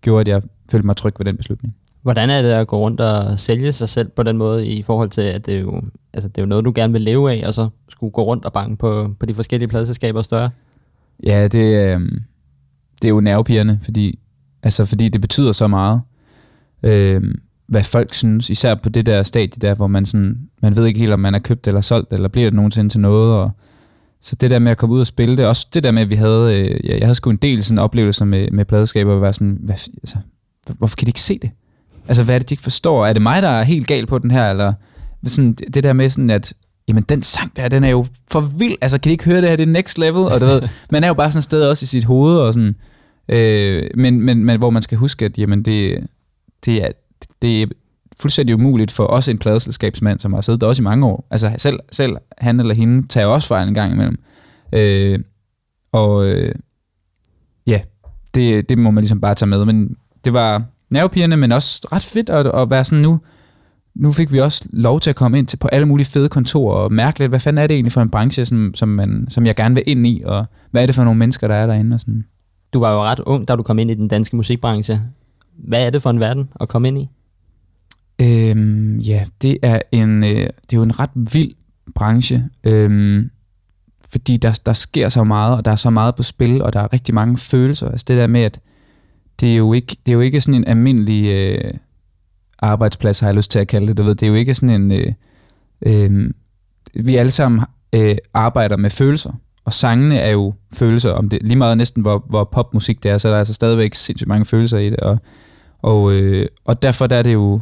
gjorde, at jeg følte mig tryg ved den beslutning. Hvordan er det at gå rundt og sælge sig selv på den måde, i forhold til, at det er jo, altså det er jo noget, du gerne vil leve af, og så skulle gå rundt og banke på, på de forskellige pladselskaber større? Ja, det, øh, det er jo nervepirrende, fordi, altså, fordi det betyder så meget, øh, hvad folk synes, især på det der stadie der, hvor man, sådan, man ved ikke helt, om man er købt eller solgt, eller bliver det nogensinde til noget, og så det der med at komme ud og spille det, også det der med, at vi havde, øh, jeg havde sgu en del sådan oplevelser med, med pladeskaber, hvor jeg var sådan, hvad, altså, hvorfor kan de ikke se det? Altså, hvad er det, de ikke forstår? Er det mig, der er helt gal på den her? Eller sådan, det der med sådan, at jamen, den sang der, den er jo for vild. Altså, kan de ikke høre det her? Det er next level. Og du ved, [LAUGHS] man er jo bare sådan et sted også i sit hoved, og sådan, øh, men, men, men hvor man skal huske, at jamen, det, det, er, det er fuldstændig umuligt for også en pladeselskabsmand, som har siddet der også i mange år. Altså, selv, selv han eller hende tager også fejl en gang imellem. Øh, og øh, ja, det, det må man ligesom bare tage med. Men det var, nervepirrende, men også ret fedt at, at være sådan nu. Nu fik vi også lov til at komme ind til på alle mulige fede kontorer og mærke lidt, hvad fanden er det egentlig for en branche, som, som, man, som jeg gerne vil ind i, og hvad er det for nogle mennesker, der er derinde? Og sådan. Du var jo ret ung, da du kom ind i den danske musikbranche. Hvad er det for en verden at komme ind i? Øhm, ja, det er, en, øh, det er jo en ret vild branche, øhm, fordi der, der sker så meget, og der er så meget på spil, og der er rigtig mange følelser. Altså det der med, at det er jo ikke, det er jo ikke sådan en almindelig øh, arbejdsplads, har jeg lyst til at kalde det. Du ved, det er jo ikke sådan en... Øh, øh, vi alle sammen øh, arbejder med følelser, og sangene er jo følelser, om det lige meget næsten, hvor, hvor popmusik det er, så er der altså stadigvæk sindssygt mange følelser i det, og, og, øh, og derfor der er det jo,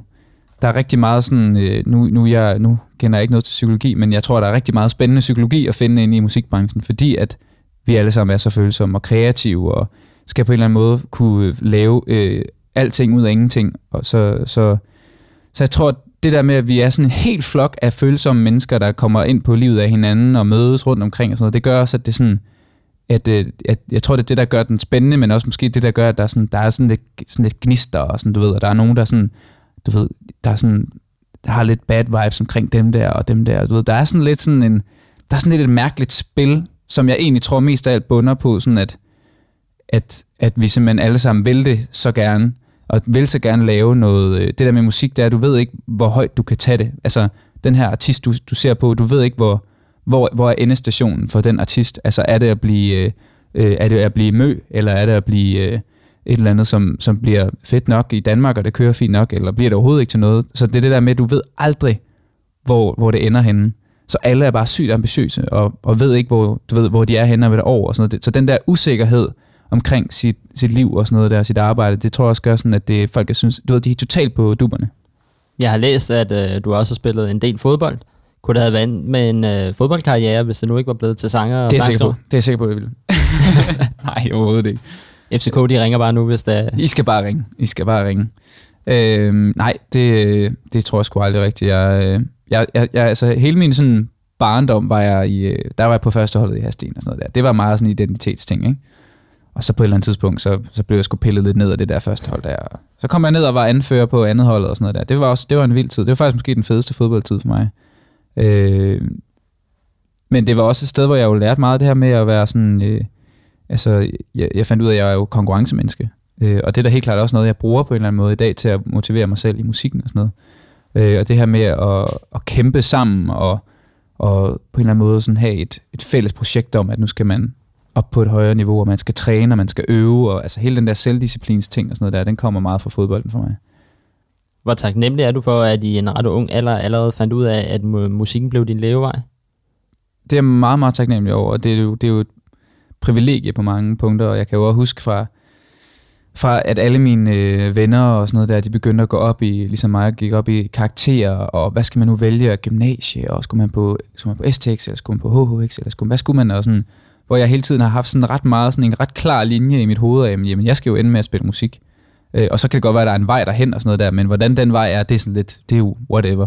der er rigtig meget sådan, øh, nu, nu, jeg, nu kender jeg ikke noget til psykologi, men jeg tror, der er rigtig meget spændende psykologi at finde inde i musikbranchen, fordi at vi alle sammen er så følsomme og kreative, og skal på en eller anden måde kunne øh, lave øh, alting ud af ingenting. Og så, så, så jeg tror, at det der med, at vi er sådan en helt flok af følsomme mennesker, der kommer ind på livet af hinanden og mødes rundt omkring og sådan noget, det gør også, at det er sådan, at, øh, at jeg tror, det er det, der gør den spændende, men også måske det, der gør, at der er sådan, der er sådan, lidt, sådan lidt gnister og sådan, du ved, og der er nogen, der sådan, du ved, der er sådan, der har lidt bad vibes omkring dem der og dem der, du ved, der er sådan lidt sådan en, der er sådan lidt et mærkeligt spil, som jeg egentlig tror mest af alt bunder på, sådan at, at, at vi simpelthen alle sammen vil det så gerne, og vil så gerne lave noget. Øh, det der med musik, det er, at du ved ikke, hvor højt du kan tage det. Altså, den her artist, du, du ser på, du ved ikke, hvor, hvor, hvor er endestationen for den artist. Altså, er det at blive, øh, øh, er det at blive mø, eller er det at blive øh, et eller andet, som, som bliver fedt nok i Danmark, og det kører fint nok, eller bliver det overhovedet ikke til noget. Så det er det der med, at du ved aldrig, hvor, hvor det ender henne. Så alle er bare sygt ambitiøse, og, og ved ikke, hvor, du ved, hvor de er henne om et år. Og sådan noget. Så den der usikkerhed omkring sit, sit liv og sådan noget der, sit arbejde, det tror jeg også gør sådan, at det, folk er synes, du ved, de er totalt på duberne. Jeg har læst, at øh, du også har spillet en del fodbold. Kunne det have været med en øh, fodboldkarriere, hvis det nu ikke var blevet til sanger og Det er jeg sikker på. Det er jeg sikker på, det vil. [LAUGHS] Nej, overhovedet ikke. FCK, de ringer bare nu, hvis det er... I skal bare ringe. I skal bare ringe. Øhm, nej, det, det tror jeg sgu aldrig rigtigt. Jeg, øh, jeg, jeg, jeg, altså, hele min sådan barndom var jeg i, øh, der var jeg på førsteholdet i Hasten og sådan noget der. Det var meget sådan en identitetsting, ikke? Og så på et eller andet tidspunkt, så, så blev jeg sgu pillet lidt ned af det der første hold der. Så kom jeg ned og var anfører på andet holdet og sådan noget der. Det var, også, det var en vild tid. Det var faktisk måske den fedeste fodboldtid for mig. Øh, men det var også et sted, hvor jeg jo lærte meget af det her med at være sådan... Øh, altså, jeg, jeg fandt ud af, at jeg er jo konkurrencemenneske. Øh, og det er da helt klart også noget, jeg bruger på en eller anden måde i dag til at motivere mig selv i musikken og sådan noget. Øh, og det her med at, at kæmpe sammen og, og på en eller anden måde sådan have et, et fælles projekt om, at nu skal man op på et højere niveau, og man skal træne, og man skal øve, og altså hele den der selvdisciplins ting og sådan noget der, den kommer meget fra fodbolden for mig. Hvor taknemmelig er du for, at i en ret ung alder allerede fandt ud af, at mu- musikken blev din levevej? det er jeg meget, meget taknemmelig over, og det er jo, det er jo et privilegie på mange punkter, og jeg kan jo også huske fra, fra at alle mine øh, venner og sådan noget der, de begyndte at gå op i, ligesom mig, gik op i karakterer, og hvad skal man nu vælge, gymnasie, og skulle man på, skulle man på STX, eller skulle man på HHX, eller skulle, hvad skulle man, og sådan, hvor jeg hele tiden har haft sådan ret meget, sådan en ret klar linje i mit hoved af, jamen jeg skal jo ende med at spille musik. Øh, og så kan det godt være, at der er en vej derhen og sådan noget der, men hvordan den vej er, det er sådan lidt, det er jo whatever.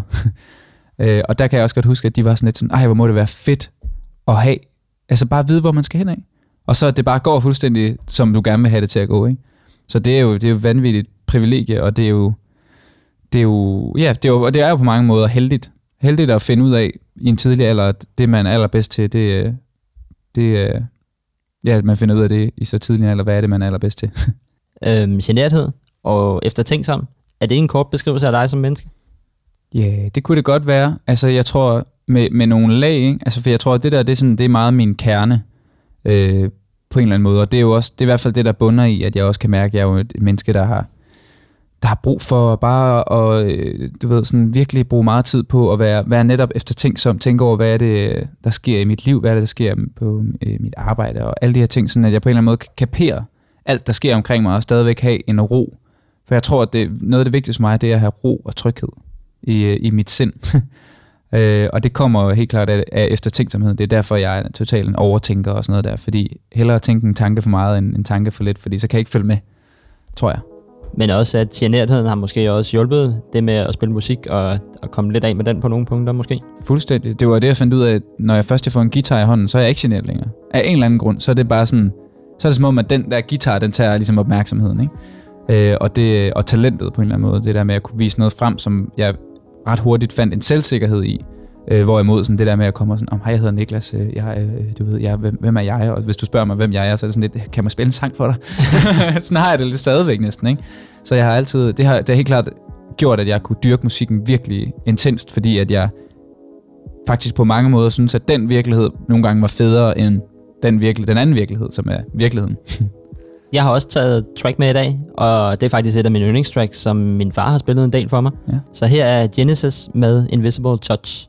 [LAUGHS] øh, og der kan jeg også godt huske, at de var sådan lidt sådan, ej, hvor må det være fedt at have, altså bare vide, hvor man skal hen af. Og så at det bare går fuldstændig, som du gerne vil have det til at gå, ikke? Så det er jo, det er jo vanvittigt privilegie, og det er jo, det er jo, ja, det er jo, og det er jo på mange måder heldigt. Heldigt at finde ud af i en tidlig alder, at det man er allerbedst til, det, øh, det er, ja, at man finder ud af det i så tidlig en alder, hvad er det, man er allerbedst til. [LAUGHS] Øhm, generthed og eftertænksom. Er det en kort beskrivelse af dig som menneske? Ja, yeah, det kunne det godt være. Altså, jeg tror, med, med nogle lag, ikke? Altså, for jeg tror, at det der, det er, sådan, det er meget min kerne, øh, på en eller anden måde. Og det er jo også, det er i hvert fald det, der bunder i, at jeg også kan mærke, at jeg er jo et menneske, der har, der har brug for bare at, øh, du ved, sådan virkelig bruge meget tid på at være, være netop eftertænksom, tænke over, hvad er det, der sker i mit liv, hvad er det, der sker på øh, mit arbejde, og alle de her ting, sådan at jeg på en eller anden måde kan kapere alt, der sker omkring mig, og stadigvæk have en ro. For jeg tror, at det, noget af det vigtigste for mig, det er at have ro og tryghed i, øh, i mit sind. [LAUGHS] øh, og det kommer helt klart af, af eftertænksomhed. Det er derfor, jeg er totalt en overtænker og sådan noget der, fordi hellere tænke en tanke for meget end en tanke for lidt, fordi så kan jeg ikke følge med, tror jeg. Men også, at genertheden har måske også hjulpet det med at spille musik og, og komme lidt af med den på nogle punkter måske. Fuldstændig. Det var det, jeg fandt ud af, at når jeg først får en guitar i hånden, så er jeg ikke generet længere. Af en eller anden grund, så er det bare sådan, så er det som om, at den der guitar, den tager ligesom opmærksomheden, ikke? Øh, og, det, og talentet på en eller anden måde, det der med at kunne vise noget frem, som jeg ret hurtigt fandt en selvsikkerhed i, øh, hvorimod sådan det der med at komme og sådan, om, hej, jeg hedder Niklas, øh, jeg, øh, du ved, jeg, hvem, hvem er jeg? Og hvis du spørger mig, hvem jeg er, så er det sådan lidt, kan man spille en sang for dig? [LAUGHS] sådan har jeg det lidt stadigvæk næsten, ikke? Så jeg har altid, det har, det har helt klart gjort, at jeg kunne dyrke musikken virkelig intenst, fordi at jeg faktisk på mange måder synes, at den virkelighed nogle gange var federe end den, virkelig, den anden virkelighed, som er virkeligheden. [LAUGHS] Jeg har også taget track med i dag, og det er faktisk et af mine yndlingstracks, som min far har spillet en del for mig. Ja. Så her er Genesis med Invisible Touch.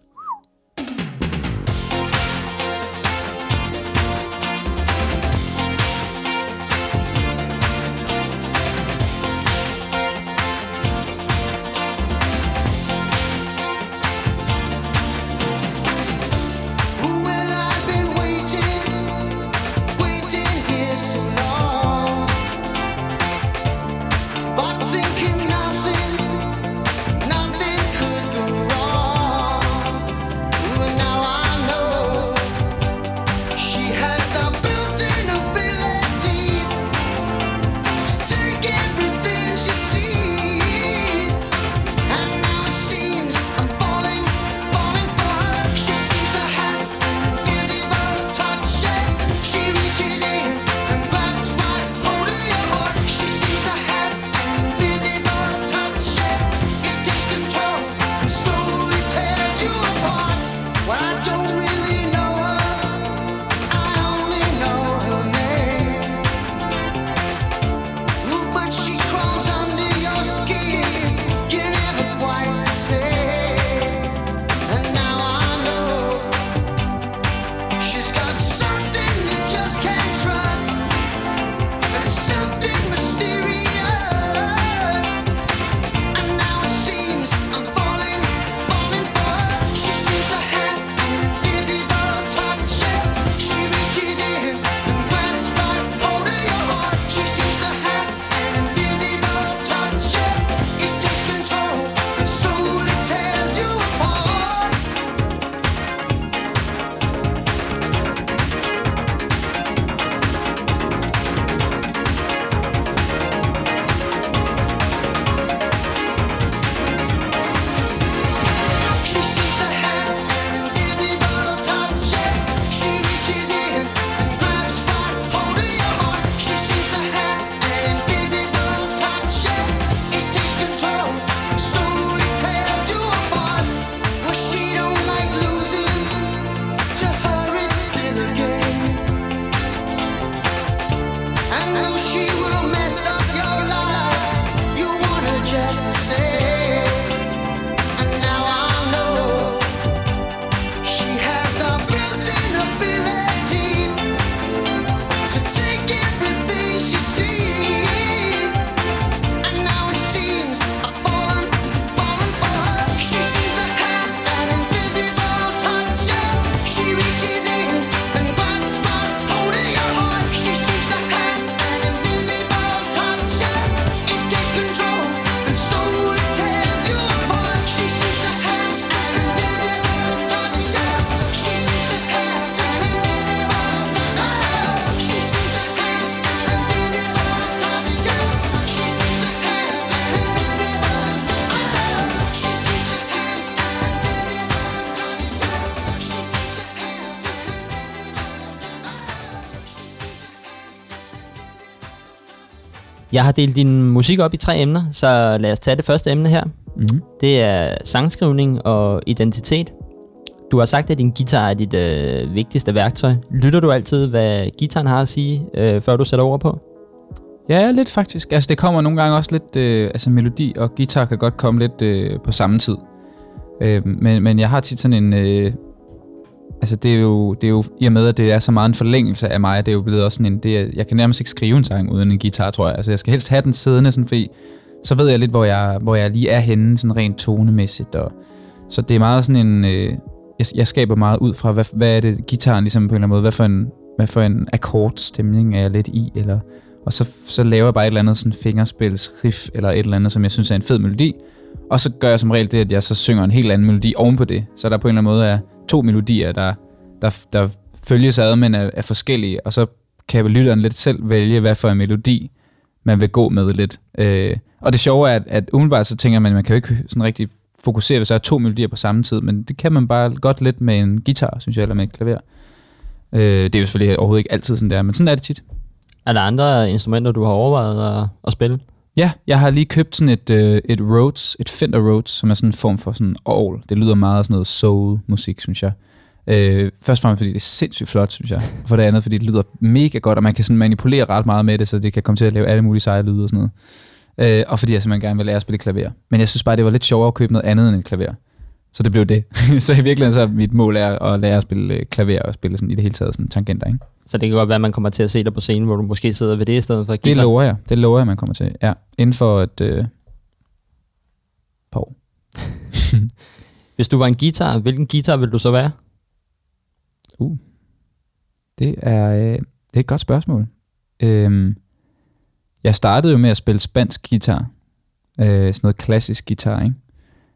Jeg har delt din musik op i tre emner, så lad os tage det første emne her. Mm-hmm. Det er sangskrivning og identitet. Du har sagt, at din guitar er dit øh, vigtigste værktøj. Lytter du altid, hvad gitaren har at sige, øh, før du sætter ord på? Ja, lidt faktisk. Altså, det kommer nogle gange også lidt... Øh, altså, melodi og guitar kan godt komme lidt øh, på samme tid. Øh, men, men jeg har tit sådan en... Øh, altså, det er, jo, det er jo... I og med, at det er så meget en forlængelse af mig, det er jo blevet også sådan en... Det er, jeg kan nærmest ikke skrive en sang uden en guitar, tror jeg. Altså, jeg skal helst have den siddende, sådan, fordi så ved jeg lidt, hvor jeg, hvor jeg lige er henne, sådan rent tonemæssigt. Og, så det er meget sådan en... Øh, jeg, jeg skaber meget ud fra, hvad, hvad er det, gitaren ligesom på en eller anden måde, hvad for en, hvad for en akkordstemning er jeg lidt i, eller, og så, så laver jeg bare et eller andet sådan fingerspils riff, eller et eller andet, som jeg synes er en fed melodi, og så gør jeg som regel det, at jeg så synger en helt anden melodi ovenpå det, så der på en eller anden måde er to melodier, der, der, der følges ad, men er, er forskellige, og så kan lytteren lidt selv vælge, hvad for en melodi man vil gå med lidt. Øh, og det sjove er, at, at umiddelbart så tænker man, at man kan jo ikke sådan rigtig fokusere, hvis der er to melodier på samme tid, men det kan man bare godt lidt med en guitar, synes jeg, eller med et klaver. Øh, det er jo selvfølgelig overhovedet ikke altid sådan der, men sådan er det tit. Er der andre instrumenter, du har overvejet at, at spille? Ja, jeg har lige købt sådan et, øh, et Rhodes, et Fender Rhodes, som er sådan en form for sådan all. Det lyder meget sådan noget soul-musik, synes jeg. Øh, først og fremmest, fordi det er sindssygt flot, synes jeg. Og for det andet, fordi det lyder mega godt, og man kan sådan manipulere ret meget med det, så det kan komme til at lave alle mulige seje lyde og sådan noget. Øh, og fordi jeg simpelthen gerne vil lære at spille klaver. Men jeg synes bare, det var lidt sjovere at købe noget andet end et klaver. Så det blev det. [LAUGHS] så i virkeligheden så er mit mål er at lære at spille øh, klaver og spille sådan i det hele taget sådan tangenter, ikke? Så det kan godt være, at man kommer til at se dig på scenen, hvor du måske sidder ved det i stedet for Det guitar. lover jeg. Det lover jeg, man kommer til. Ja, inden for et øh, par år. [LAUGHS] Hvis du var en guitar, hvilken guitar vil du så være? Det er, øh, det er et godt spørgsmål. Øhm, jeg startede jo med at spille spansk guitar. Øh, sådan noget klassisk guitar, ikke?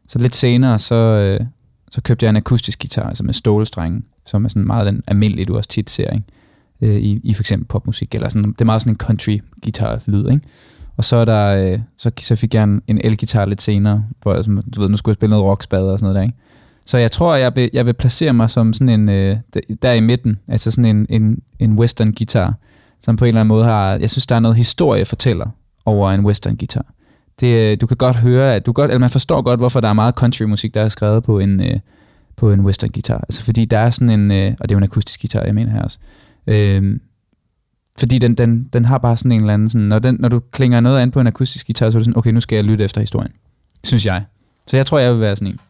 Så lidt senere, så, øh, så købte jeg en akustisk guitar, altså med stålstrenge, som er sådan meget den almindelige, du også tit ser, ikke? Øh, i, i for eksempel popmusik, eller sådan, det er meget sådan en country guitar lyd, ikke? Og så, er der, øh, så, så fik jeg en, en elgitar lidt senere, hvor jeg, som, du ved, nu skulle jeg spille noget rockspade og sådan noget der, ikke? Så jeg tror, jeg vil, jeg vil placere mig som sådan en, øh, der- i midten, altså sådan en, en, en western guitar, som på en eller anden måde har, jeg synes, der er noget historie fortæller over en western guitar. Det, øh, du kan godt høre, at du godt, eller man forstår godt, hvorfor der er meget country musik, der er skrevet på en, øh, på en western guitar. Altså fordi der er sådan en, øh, og det er jo en akustisk guitar, jeg mener her også, øh, fordi den, den, den har bare sådan en eller anden, sådan, når, den, når du klinger noget an på en akustisk guitar, så er det sådan, okay, nu skal jeg lytte efter historien. Synes jeg. Så jeg tror, jeg vil være sådan en.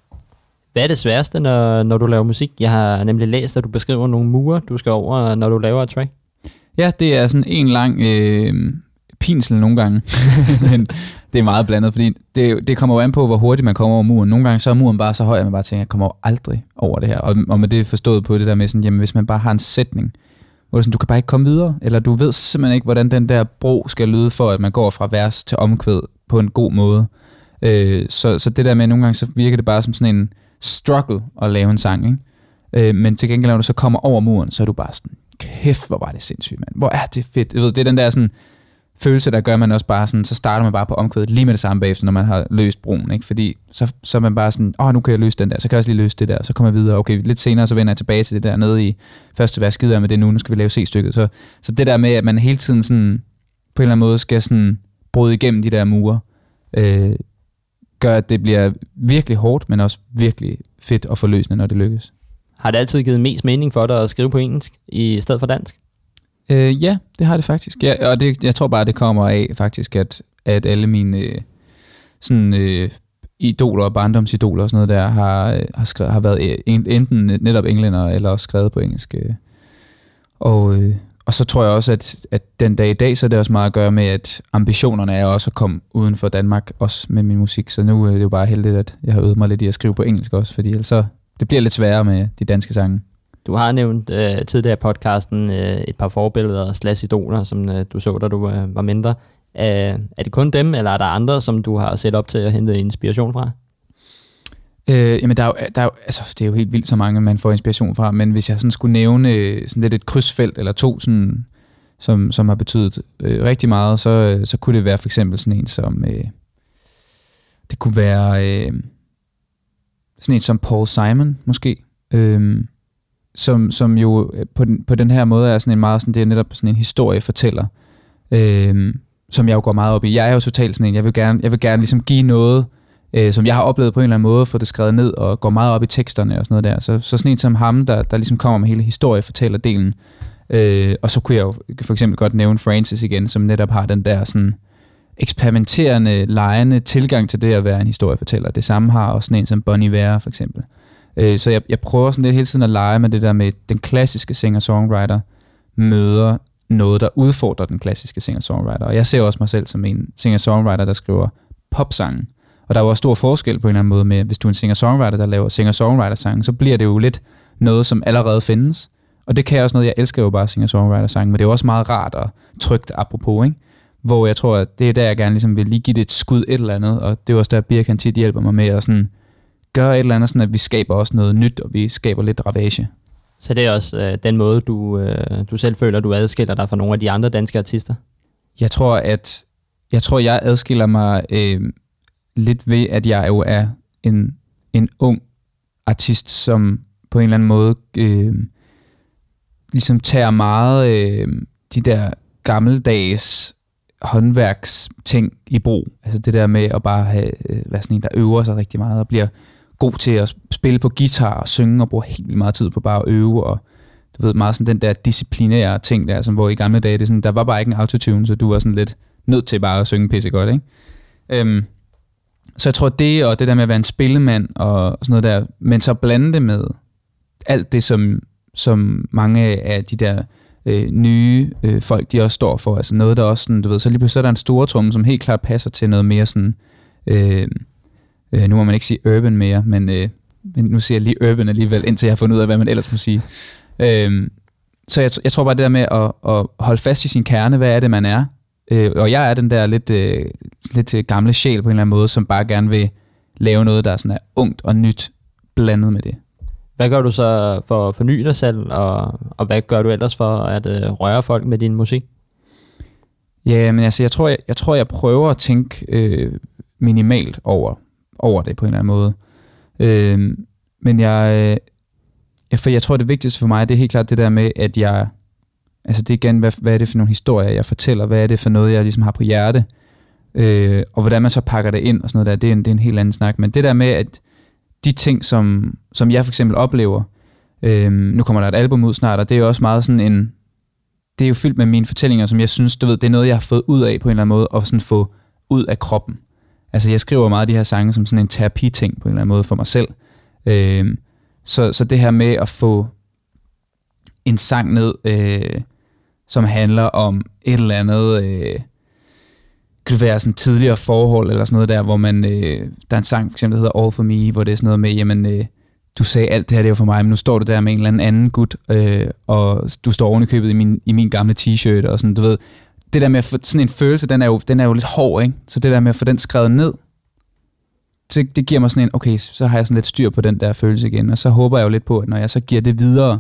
Hvad er det sværeste, når, når du laver musik? Jeg har nemlig læst, at du beskriver nogle mure, du skal over, når du laver et track. Ja, det er sådan en lang øh, pinsel nogle gange, [LAUGHS] men det er meget blandet, fordi det, det kommer jo an på, hvor hurtigt man kommer over muren. Nogle gange så er muren bare så høj, at man bare tænker, jeg kommer aldrig over det her. Og, og med det forstået på det der med sådan, jamen hvis man bare har en sætning, hvor sådan, du kan bare ikke komme videre, eller du ved simpelthen ikke, hvordan den der bro skal lyde for, at man går fra vers til omkvæd på en god måde. Øh, så, så det der med, at nogle gange så virker det bare som sådan en struggle at lave en sang, ikke? Øh, men til gengæld, når du så kommer over muren, så er du bare sådan, kæft, hvor var det sindssygt, mand. Hvor er det fedt. Du ved, det er den der sådan, følelse, der gør man også bare sådan, så starter man bare på omkvædet lige med det samme bagefter, når man har løst broen, ikke? Fordi så, så er man bare sådan, åh, oh, nu kan jeg løse den der, så kan jeg også lige løse det der, så kommer jeg videre, okay, lidt senere, så vender jeg tilbage til det der nede i første vers, skider med det nu, nu skal vi lave C-stykket. Så, så det der med, at man hele tiden sådan, på en eller anden måde skal sådan bryde igennem de der mure, øh, gør, at det bliver virkelig hårdt, men også virkelig fedt og forløsende, når det lykkes. Har det altid givet mest mening for dig at skrive på engelsk i stedet for dansk? Øh, ja, det har det faktisk. Ja, og det, jeg tror bare, det kommer af faktisk, at, at alle mine øh, sådan, øh, idoler og barndomsidoler og sådan noget der har, øh, har, skrevet, har været øh, en- enten netop englænder eller også skrevet på engelsk. øh. Og, øh, og så tror jeg også, at, at den dag i dag, så er det også meget at gøre med, at ambitionerne er også at komme uden for Danmark, også med min musik. Så nu øh, er det jo bare heldigt, at jeg har øvet mig lidt i at skrive på engelsk også, fordi ellers så, det bliver lidt sværere med de danske sange. Du har nævnt øh, tidligere i podcasten øh, et par forbilleder slash idoler, som øh, du så, da du øh, var mindre. Øh, er det kun dem, eller er der andre, som du har set op til at hente inspiration fra? Øh, jamen, der er, jo, der er jo, altså, det er jo helt vildt så mange, man får inspiration fra, men hvis jeg sådan skulle nævne øh, sådan lidt et krydsfelt eller to, sådan, som, som har betydet øh, rigtig meget, så, øh, så kunne det være for eksempel sådan en som, øh, det kunne være øh, sådan en som Paul Simon, måske, øh, som, som jo øh, på den, på den her måde er sådan en meget, sådan, det er netop sådan en historiefortæller, øh, som jeg jo går meget op i. Jeg er jo totalt sådan en, jeg vil gerne, jeg vil gerne ligesom give noget, øh, som jeg har oplevet på en eller anden måde, få det skrevet ned og går meget op i teksterne og sådan noget der. Så, så sådan en som ham, der, der ligesom kommer med hele historiefortællerdelen. Øh, og så kunne jeg jo for eksempel godt nævne Francis igen, som netop har den der sådan eksperimenterende, lejende tilgang til det at være en historiefortæller. Det samme har også sådan en som Bonnie Iver for eksempel. Øh, Øh, så jeg, jeg prøver sådan lidt hele tiden at lege med det der med den klassiske singer-songwriter møder noget, der udfordrer den klassiske singer-songwriter. Og jeg ser også mig selv som en singer-songwriter, der skriver popsangen. Og der er jo også stor forskel på en eller anden måde med, hvis du er en singer-songwriter, der laver singer-songwriter-sange, så bliver det jo lidt noget, som allerede findes. Og det kan jeg også noget, jeg elsker jo bare singer-songwriter-sange, men det er jo også meget rart og trygt apropos, ikke? Hvor jeg tror, at det er der, jeg gerne ligesom vil lige give det et skud et eller andet, og det er også der, Birk han tit hjælper mig med at sådan gøre et eller andet, sådan at vi skaber også noget nyt, og vi skaber lidt ravage. Så det er også øh, den måde, du, øh, du selv føler, du adskiller dig fra nogle af de andre danske artister? Jeg tror, at jeg tror, jeg adskiller mig øh, lidt ved, at jeg jo er en, en ung artist, som på en eller anden måde øh, ligesom tager meget øh, de der gammeldags håndværksting i brug. Altså det der med at bare have, øh, være sådan en, der øver sig rigtig meget og bliver god til at spille på guitar og synge og bruger helt vildt meget tid på bare at øve og du ved, meget sådan den der disciplinære ting der, som hvor i gamle dage, det sådan, der var bare ikke en autotune, så du var sådan lidt nødt til bare at synge pisse godt, ikke? Øhm, så jeg tror det, og det der med at være en spillemand og sådan noget der, men så blande det med alt det, som, som mange af de der øh, nye øh, folk, de også står for. Altså noget, der også sådan, du ved, så lige pludselig er der en stor tromme, som helt klart passer til noget mere sådan, øh, øh, nu må man ikke sige urban mere, men, øh, men nu siger jeg lige urban alligevel, indtil jeg har fundet ud af, hvad man ellers må sige. Øh, så jeg, jeg tror bare det der med at, at holde fast i sin kerne, hvad er det, man er? Øh, og jeg er den der lidt, øh, lidt gamle sjæl på en eller anden måde, som bare gerne vil lave noget, der sådan er ungt og nyt blandet med det. Hvad gør du så for at forny dig selv, og, og hvad gør du ellers for at øh, røre folk med din musik? Ja, men altså, jeg tror, jeg, jeg, tror, jeg prøver at tænke øh, minimalt over, over det på en eller anden måde. Øh, men jeg, øh, jeg, for jeg tror, det vigtigste for mig, det er helt klart det der med, at jeg, altså det er igen, hvad, hvad er det for nogle historier, jeg fortæller, hvad er det for noget, jeg ligesom har på hjerte, øh, og hvordan man så pakker det ind og sådan noget der, det er en, det er en helt anden snak. Men det der med, at de ting, som, som jeg for eksempel oplever, øh, nu kommer der et album ud snart, og det er jo også meget sådan en, det er jo fyldt med mine fortællinger, som jeg synes, du ved, det er noget, jeg har fået ud af på en eller anden måde, og sådan få ud af kroppen. Altså jeg skriver meget af de her sange som sådan en terapi-ting på en eller anden måde for mig selv. Øh, så, så det her med at få en sang ned, øh, som handler om et eller andet, øh, kan det være sådan tidligere forhold eller sådan noget der, hvor man, øh, der er en sang for eksempel, der hedder All For Me, hvor det er sådan noget med, jamen, øh, du sagde alt det her, det var for mig, men nu står du der med en eller anden anden gut, øh, og du står oven i købet i min, i min gamle t-shirt, og sådan, du ved, det der med at få sådan en følelse, den er jo, den er jo lidt hård, ikke? Så det der med at få den skrevet ned, det, det giver mig sådan en, okay, så har jeg sådan lidt styr på den der følelse igen, og så håber jeg jo lidt på, at når jeg så giver det videre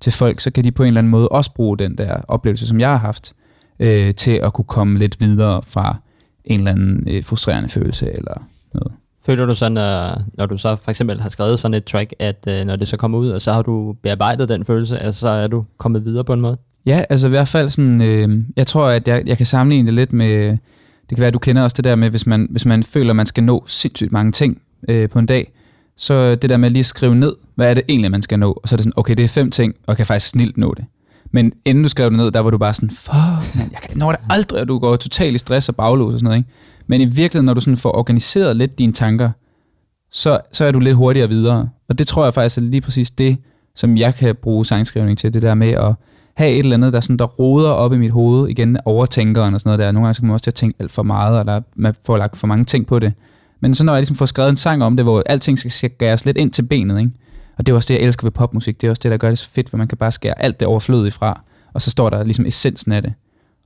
til folk, så kan de på en eller anden måde også bruge den der oplevelse, som jeg har haft, øh, til at kunne komme lidt videre fra en eller anden øh, frustrerende følelse eller noget. Føler du sådan, når, når du så for eksempel har skrevet sådan et track, at øh, når det så kommer ud, og så har du bearbejdet den følelse, altså så er du kommet videre på en måde? Ja, altså i hvert fald sådan, øh, jeg tror, at jeg, jeg kan sammenligne det lidt med, det kan være, at du kender også det der med, hvis man, hvis man føler, at man skal nå sindssygt mange ting øh, på en dag, så det der med lige at skrive ned, hvad er det egentlig, man skal nå, og så er det sådan, okay, det er fem ting, og jeg kan faktisk snilt nå det. Men inden du skrev det ned, der var du bare sådan, fuck, man, jeg kan nå det aldrig, og du går totalt i stress og baglås og sådan noget. Ikke? Men i virkeligheden, når du sådan får organiseret lidt dine tanker, så, så er du lidt hurtigere videre. Og det tror jeg faktisk er lige præcis det, som jeg kan bruge sangskrivning til, det der med at have et eller andet, der, sådan, der roder op i mit hoved, igen overtænkeren og sådan noget der. Nogle gange så kan man også til at tænke alt for meget, og der, man får lagt for mange ting på det. Men så når jeg ligesom får skrevet en sang om det, hvor alting skal skæres lidt ind til benet, ikke? Og det er også det, jeg elsker ved popmusik. Det er også det, der gør det så fedt, hvor man kan bare skære alt det overflødige fra, og så står der ligesom essensen af det.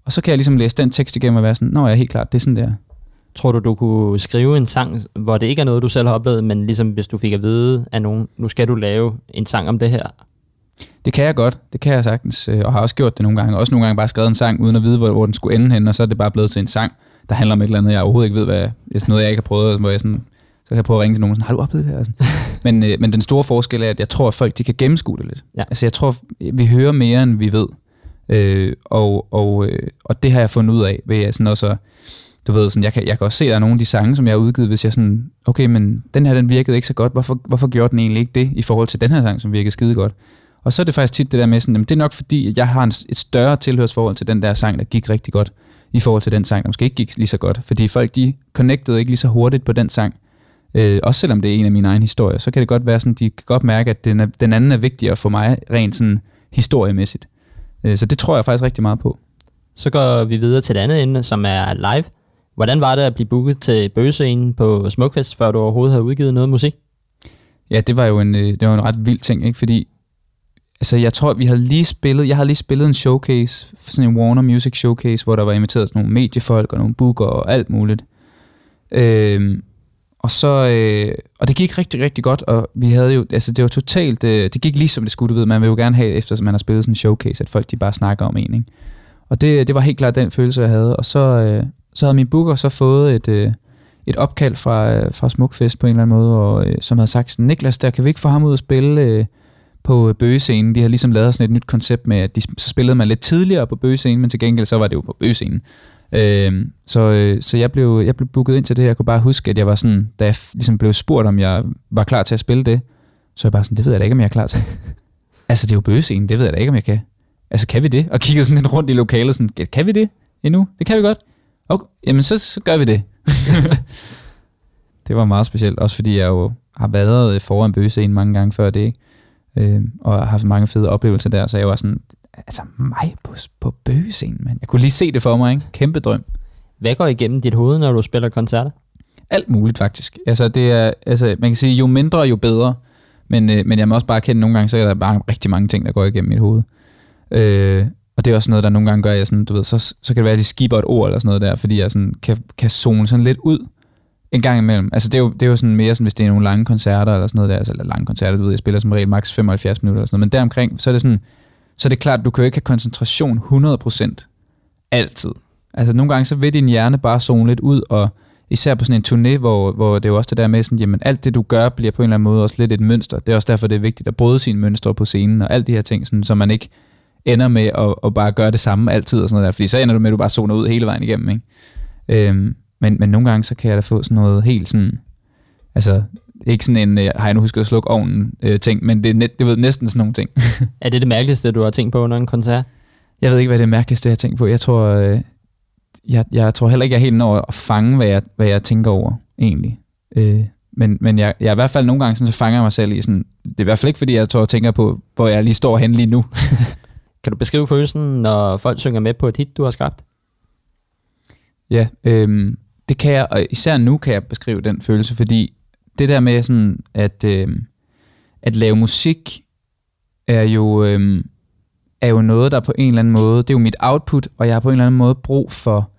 Og så kan jeg ligesom læse den tekst igennem og være sådan, nå ja, helt klart, det er sådan der. Tror du, du kunne skrive en sang, hvor det ikke er noget, du selv har oplevet, men ligesom hvis du fik at vide af nogen, nu skal du lave en sang om det her? Det kan jeg godt, det kan jeg sagtens, øh, og har også gjort det nogle gange. Også nogle gange bare skrevet en sang, uden at vide, hvor, hvor den skulle ende hen, og så er det bare blevet til en sang, der handler om et eller andet, jeg overhovedet ikke ved, hvad, det er noget, jeg ikke har prøvet, hvor jeg sådan, så kan jeg prøve at ringe til nogen og sådan, har du oplevet det her? Sådan. [LAUGHS] men, øh, men den store forskel er, at jeg tror, at folk de kan gennemskue det lidt. Ja. Altså jeg tror, vi hører mere, end vi ved. Øh, og, og, øh, og det har jeg fundet ud af ved at sådan også, du ved, sådan, jeg, kan, jeg kan også se, at der er nogle af de sange, som jeg har udgivet, hvis jeg sådan, okay, men den her, den virkede ikke så godt, hvorfor, hvorfor gjorde den egentlig ikke det, i forhold til den her sang, som virkede skide godt? Og så er det faktisk tit det der med sådan, jamen, det er nok fordi, at jeg har en, et større tilhørsforhold til den der sang, der gik rigtig godt, i forhold til den sang, der måske ikke gik lige så godt. Fordi folk, de connectede ikke lige så hurtigt på den sang. Øh, også selvom det er en af mine egne historier, så kan det godt være sådan, de kan godt mærke, at den, er, den anden er vigtigere for mig, rent sådan historiemæssigt. Øh, så det tror jeg faktisk rigtig meget på. Så går vi videre til det andet emne, som er live. Hvordan var det at blive booket til bøgescenen på Smukfest, før du overhovedet havde udgivet noget musik? Ja, det var jo en, øh, det var en ret vild ting, ikke? fordi altså, jeg tror, vi har lige spillet, jeg har lige spillet en showcase, sådan en Warner Music Showcase, hvor der var inviteret sådan nogle mediefolk og nogle booker og alt muligt. Øhm, og så, øh, og det gik rigtig, rigtig godt, og vi havde jo, altså det var totalt, øh, det gik lige som det skulle, du ved, man vil jo gerne have, efter man har spillet sådan en showcase, at folk de bare snakker om en, ikke? Og det, det var helt klart den følelse, jeg havde, og så, øh, så havde min booker så fået et, øh, et opkald fra, øh, fra Smukfest på en eller anden måde, og, øh, som havde sagt sådan, Niklas, der kan vi ikke få ham ud og spille øh, på bøgescenen. De har ligesom lavet sådan et nyt koncept med, at de, så spillede man lidt tidligere på bøgescenen, men til gengæld så var det jo på bøgescenen. Øh, så, øh, så jeg blev, jeg blev booket ind til det. Jeg kunne bare huske, at jeg var sådan, da jeg ligesom blev spurgt, om jeg var klar til at spille det, så jeg bare sådan, det ved jeg da ikke, om jeg er klar til. [LAUGHS] altså, det er jo bøgescenen, det ved jeg da ikke, om jeg kan. Altså, kan vi det? Og kiggede sådan lidt rundt i lokalet, sådan, kan vi det endnu? Det kan vi godt. Okay, jamen så, så gør vi det. [LAUGHS] det var meget specielt, også fordi jeg jo har været foran bøgescenen mange gange før det, ikke? Øh, og har haft mange fede oplevelser der, så jeg var sådan, altså mig på, på bøgescenen, mand. Jeg kunne lige se det for mig, ikke? Kæmpe drøm. Hvad går igennem dit hoved, når du spiller koncerter? Alt muligt, faktisk. Altså, det er, altså, man kan sige, jo mindre, jo bedre. Men, øh, men jeg må også bare kende, nogle gange, så er der bare rigtig mange ting, der går igennem mit hoved. Øh, og det er også noget, der nogle gange gør, at jeg sådan, du ved, så, så kan det være, at de skiber et ord eller sådan noget der, fordi jeg sådan, kan, kan zone sådan lidt ud en gang imellem. Altså det er jo, det er jo sådan mere sådan, hvis det er nogle lange koncerter eller sådan noget der, altså eller lange koncerter, du ved, jeg spiller som regel maks 75 minutter eller sådan noget, men deromkring, så er det sådan, så er det klart, at du kan jo ikke have koncentration 100% altid. Altså nogle gange, så vil din hjerne bare zone lidt ud, og især på sådan en turné, hvor, hvor det er jo også det der med, sådan, jamen alt det du gør, bliver på en eller anden måde også lidt et mønster. Det er også derfor, det er vigtigt at bryde sine mønstre på scenen, og alt de her ting, sådan, så man ikke ender med at, at bare gøre det samme altid, og sådan noget der, fordi så ender du med, at du bare zoner ud hele vejen igennem. Ikke? Øhm, men, men nogle gange, så kan jeg da få sådan noget helt sådan, altså ikke sådan en, øh, har jeg nu husket at slukke ovnen øh, ting, men det er, net, det er næsten sådan nogle ting. [LAUGHS] er det det mærkeligste, du har tænkt på under en koncert? Jeg ved ikke, hvad det mærkeligste, jeg har tænkt på. Jeg tror, øh, jeg, jeg tror heller ikke, jeg er helt når at fange, hvad jeg, hvad jeg tænker over, egentlig. Øh, men, men jeg, jeg er i hvert fald nogle gange sådan, så fanger jeg mig selv i sådan, det er i hvert fald ikke, fordi jeg tror og tænker på, hvor jeg lige står hen lige nu. [LAUGHS] [LAUGHS] kan du beskrive følelsen, når folk synger med på et hit, du har skabt? Ja, øh, det kan jeg, og især nu kan jeg beskrive den følelse, fordi det der med sådan, at, øh, at lave musik, er jo, øh, er jo noget, der på en eller anden måde, det er jo mit output, og jeg har på en eller anden måde brug for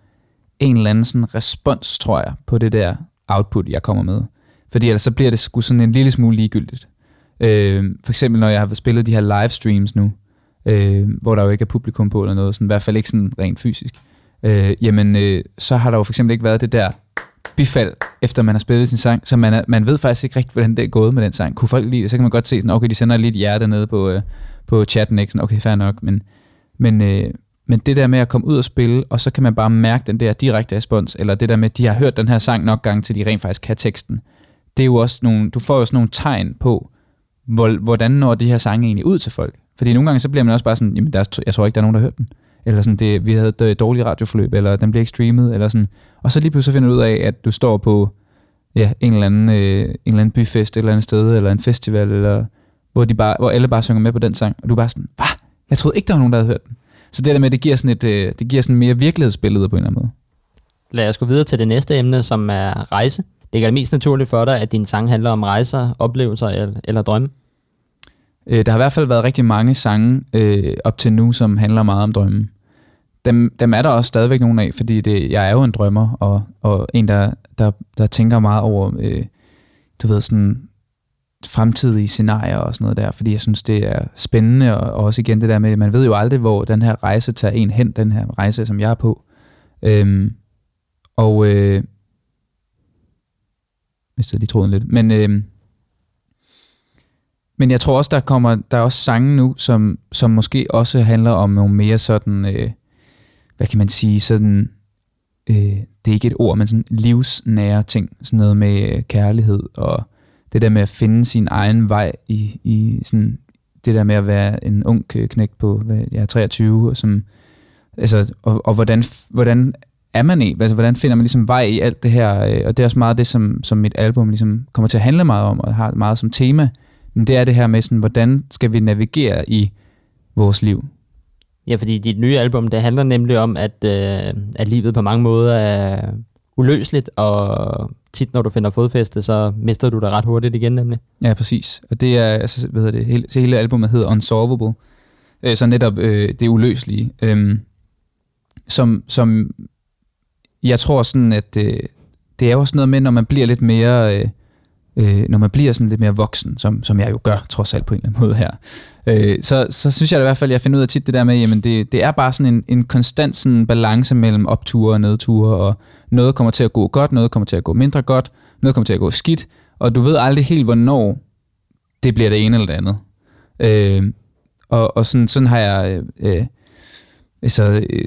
en eller anden sådan respons, tror jeg, på det der output, jeg kommer med. Fordi ellers så bliver det sgu sådan en lille smule ligegyldigt. Øh, for eksempel når jeg har spillet de her livestreams nu, øh, hvor der jo ikke er publikum på eller noget, sådan, i hvert fald ikke sådan rent fysisk, øh, øh, jamen øh, så har der jo for eksempel ikke været det der bifald, efter man har spillet sin sang, så man, er, man ved faktisk ikke rigtigt, hvordan det er gået med den sang. Kunne folk lide det, så kan man godt se, sådan, okay, de sender lidt hjerte nede på, øh, på chatten, ikke? Sådan, okay, fair nok, men, men, øh, men det der med at komme ud og spille, og så kan man bare mærke den der direkte respons, eller det der med, at de har hørt den her sang nok gange, til de rent faktisk kan teksten. Det er jo også nogle, du får jo sådan nogle tegn på, hvordan når de her sange egentlig ud til folk. Fordi nogle gange så bliver man også bare sådan, jamen der, jeg tror ikke, der er nogen, der har hørt den eller sådan, det, vi havde et dårligt radioforløb, eller den blev ikke streamet, eller sådan. Og så lige pludselig finder du ud af, at du står på ja, en, eller anden, øh, en eller anden byfest et eller andet sted, eller en festival, eller hvor, de bare, hvor alle bare synger med på den sang, og du er bare sådan, hvad? Jeg troede ikke, der var nogen, der havde hørt den. Så det der med, det giver sådan et, øh, det giver sådan mere virkelighedsbillede på en eller anden måde. Lad os gå videre til det næste emne, som er rejse. Det er det mest naturligt for dig, at din sang handler om rejser, oplevelser eller, eller drømme? Øh, der har i hvert fald været rigtig mange sange øh, op til nu, som handler meget om drømme dem, dem er der også stadigvæk nogen af, fordi det, jeg er jo en drømmer, og, og en, der, der, der tænker meget over, øh, du ved, sådan fremtidige scenarier og sådan noget der, fordi jeg synes, det er spændende, og, og også igen det der med, man ved jo aldrig, hvor den her rejse tager en hen, den her rejse, som jeg er på. Øhm, og øh, mistede lige tråden lidt, men øh, men jeg tror også, der kommer der er også sange nu, som, som måske også handler om nogle mere sådan, øh, hvad kan man sige, sådan, øh, det er ikke et ord, men sådan livsnære ting, sådan noget med øh, kærlighed og det der med at finde sin egen vej i, i sådan, det der med at være en ung øh, knæk på, hvad, jeg er 23, og, som, altså, og, og hvordan, hvordan er man i? Altså, hvordan finder man ligesom vej i alt det her? Øh, og det er også meget det, som, som mit album ligesom kommer til at handle meget om, og har meget som tema. Men det er det her med, sådan, hvordan skal vi navigere i vores liv? Ja, fordi dit nye album, det handler nemlig om, at, øh, at livet på mange måder er uløseligt, og tit når du finder fodfæste, så mister du dig ret hurtigt igen nemlig. Ja, præcis. Og det er, altså, hvad hedder det, hele, hele albumet hedder Unsolvable. Øh, så netop øh, det uløselige. Øh, som, som jeg tror sådan, at øh, det er jo også noget med, når man bliver lidt mere, øh, øh, når man bliver sådan lidt mere voksen, som, som jeg jo gør trods alt på en eller anden måde her, øh, så, så synes jeg i hvert fald, at jeg finder ud af tit det der med, jamen det, det er bare sådan en, en konstant sådan balance mellem opture og nedture, og noget kommer til at gå godt, noget kommer til at gå mindre godt, noget kommer til at gå skidt, og du ved aldrig helt, hvornår det bliver det ene eller det andet. Øh, og, og sådan, sådan har jeg... Øh, øh så øh,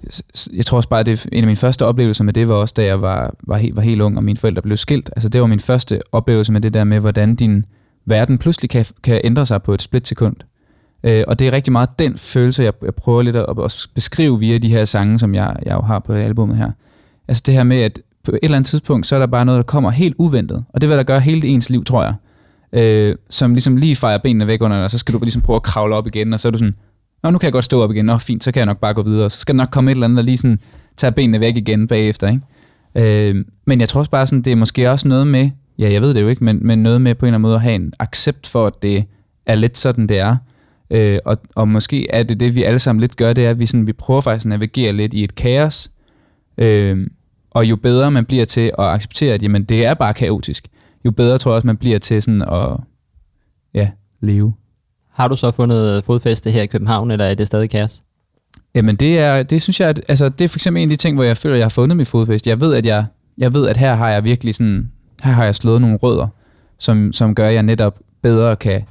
jeg tror også bare, at det en af mine første oplevelser med det var også, da jeg var, var, helt, var helt ung, og mine forældre blev skilt. Altså, det var min første oplevelse med det der med, hvordan din verden pludselig kan, kan ændre sig på et splitsekund. Øh, og det er rigtig meget den følelse, jeg, jeg prøver lidt at, at beskrive via de her sange, som jeg, jeg jo har på albumet her. Altså det her med, at på et eller andet tidspunkt, så er der bare noget, der kommer helt uventet. Og det vil der gøre hele ens liv, tror jeg. Øh, som ligesom lige fejrer benene væk under dig, og så skal du ligesom prøve at kravle op igen, og så er du sådan, Nå, nu kan jeg godt stå op igen. Nå, fint, så kan jeg nok bare gå videre. Så skal der nok komme et eller andet, der lige sådan tager benene væk igen bagefter, ikke? Øh, men jeg tror også bare sådan, det er måske også noget med, ja, jeg ved det jo ikke, men, men noget med på en eller anden måde at have en accept for, at det er lidt sådan, det er. Øh, og, og måske er det det, vi alle sammen lidt gør, det er, at vi, sådan, vi prøver faktisk at navigere lidt i et kaos. Øh, og jo bedre man bliver til at acceptere, at jamen, det er bare kaotisk, jo bedre tror jeg også, man bliver til sådan at ja, leve. Har du så fundet fodfæste her i København, eller er det stadig kaos? Jamen det er, det synes jeg, at, altså det er for eksempel en af de ting, hvor jeg føler, at jeg har fundet mit fodfæste. Jeg ved, at jeg, jeg ved, at her har jeg virkelig sådan, her har jeg slået nogle rødder, som, som gør, at jeg netop bedre kan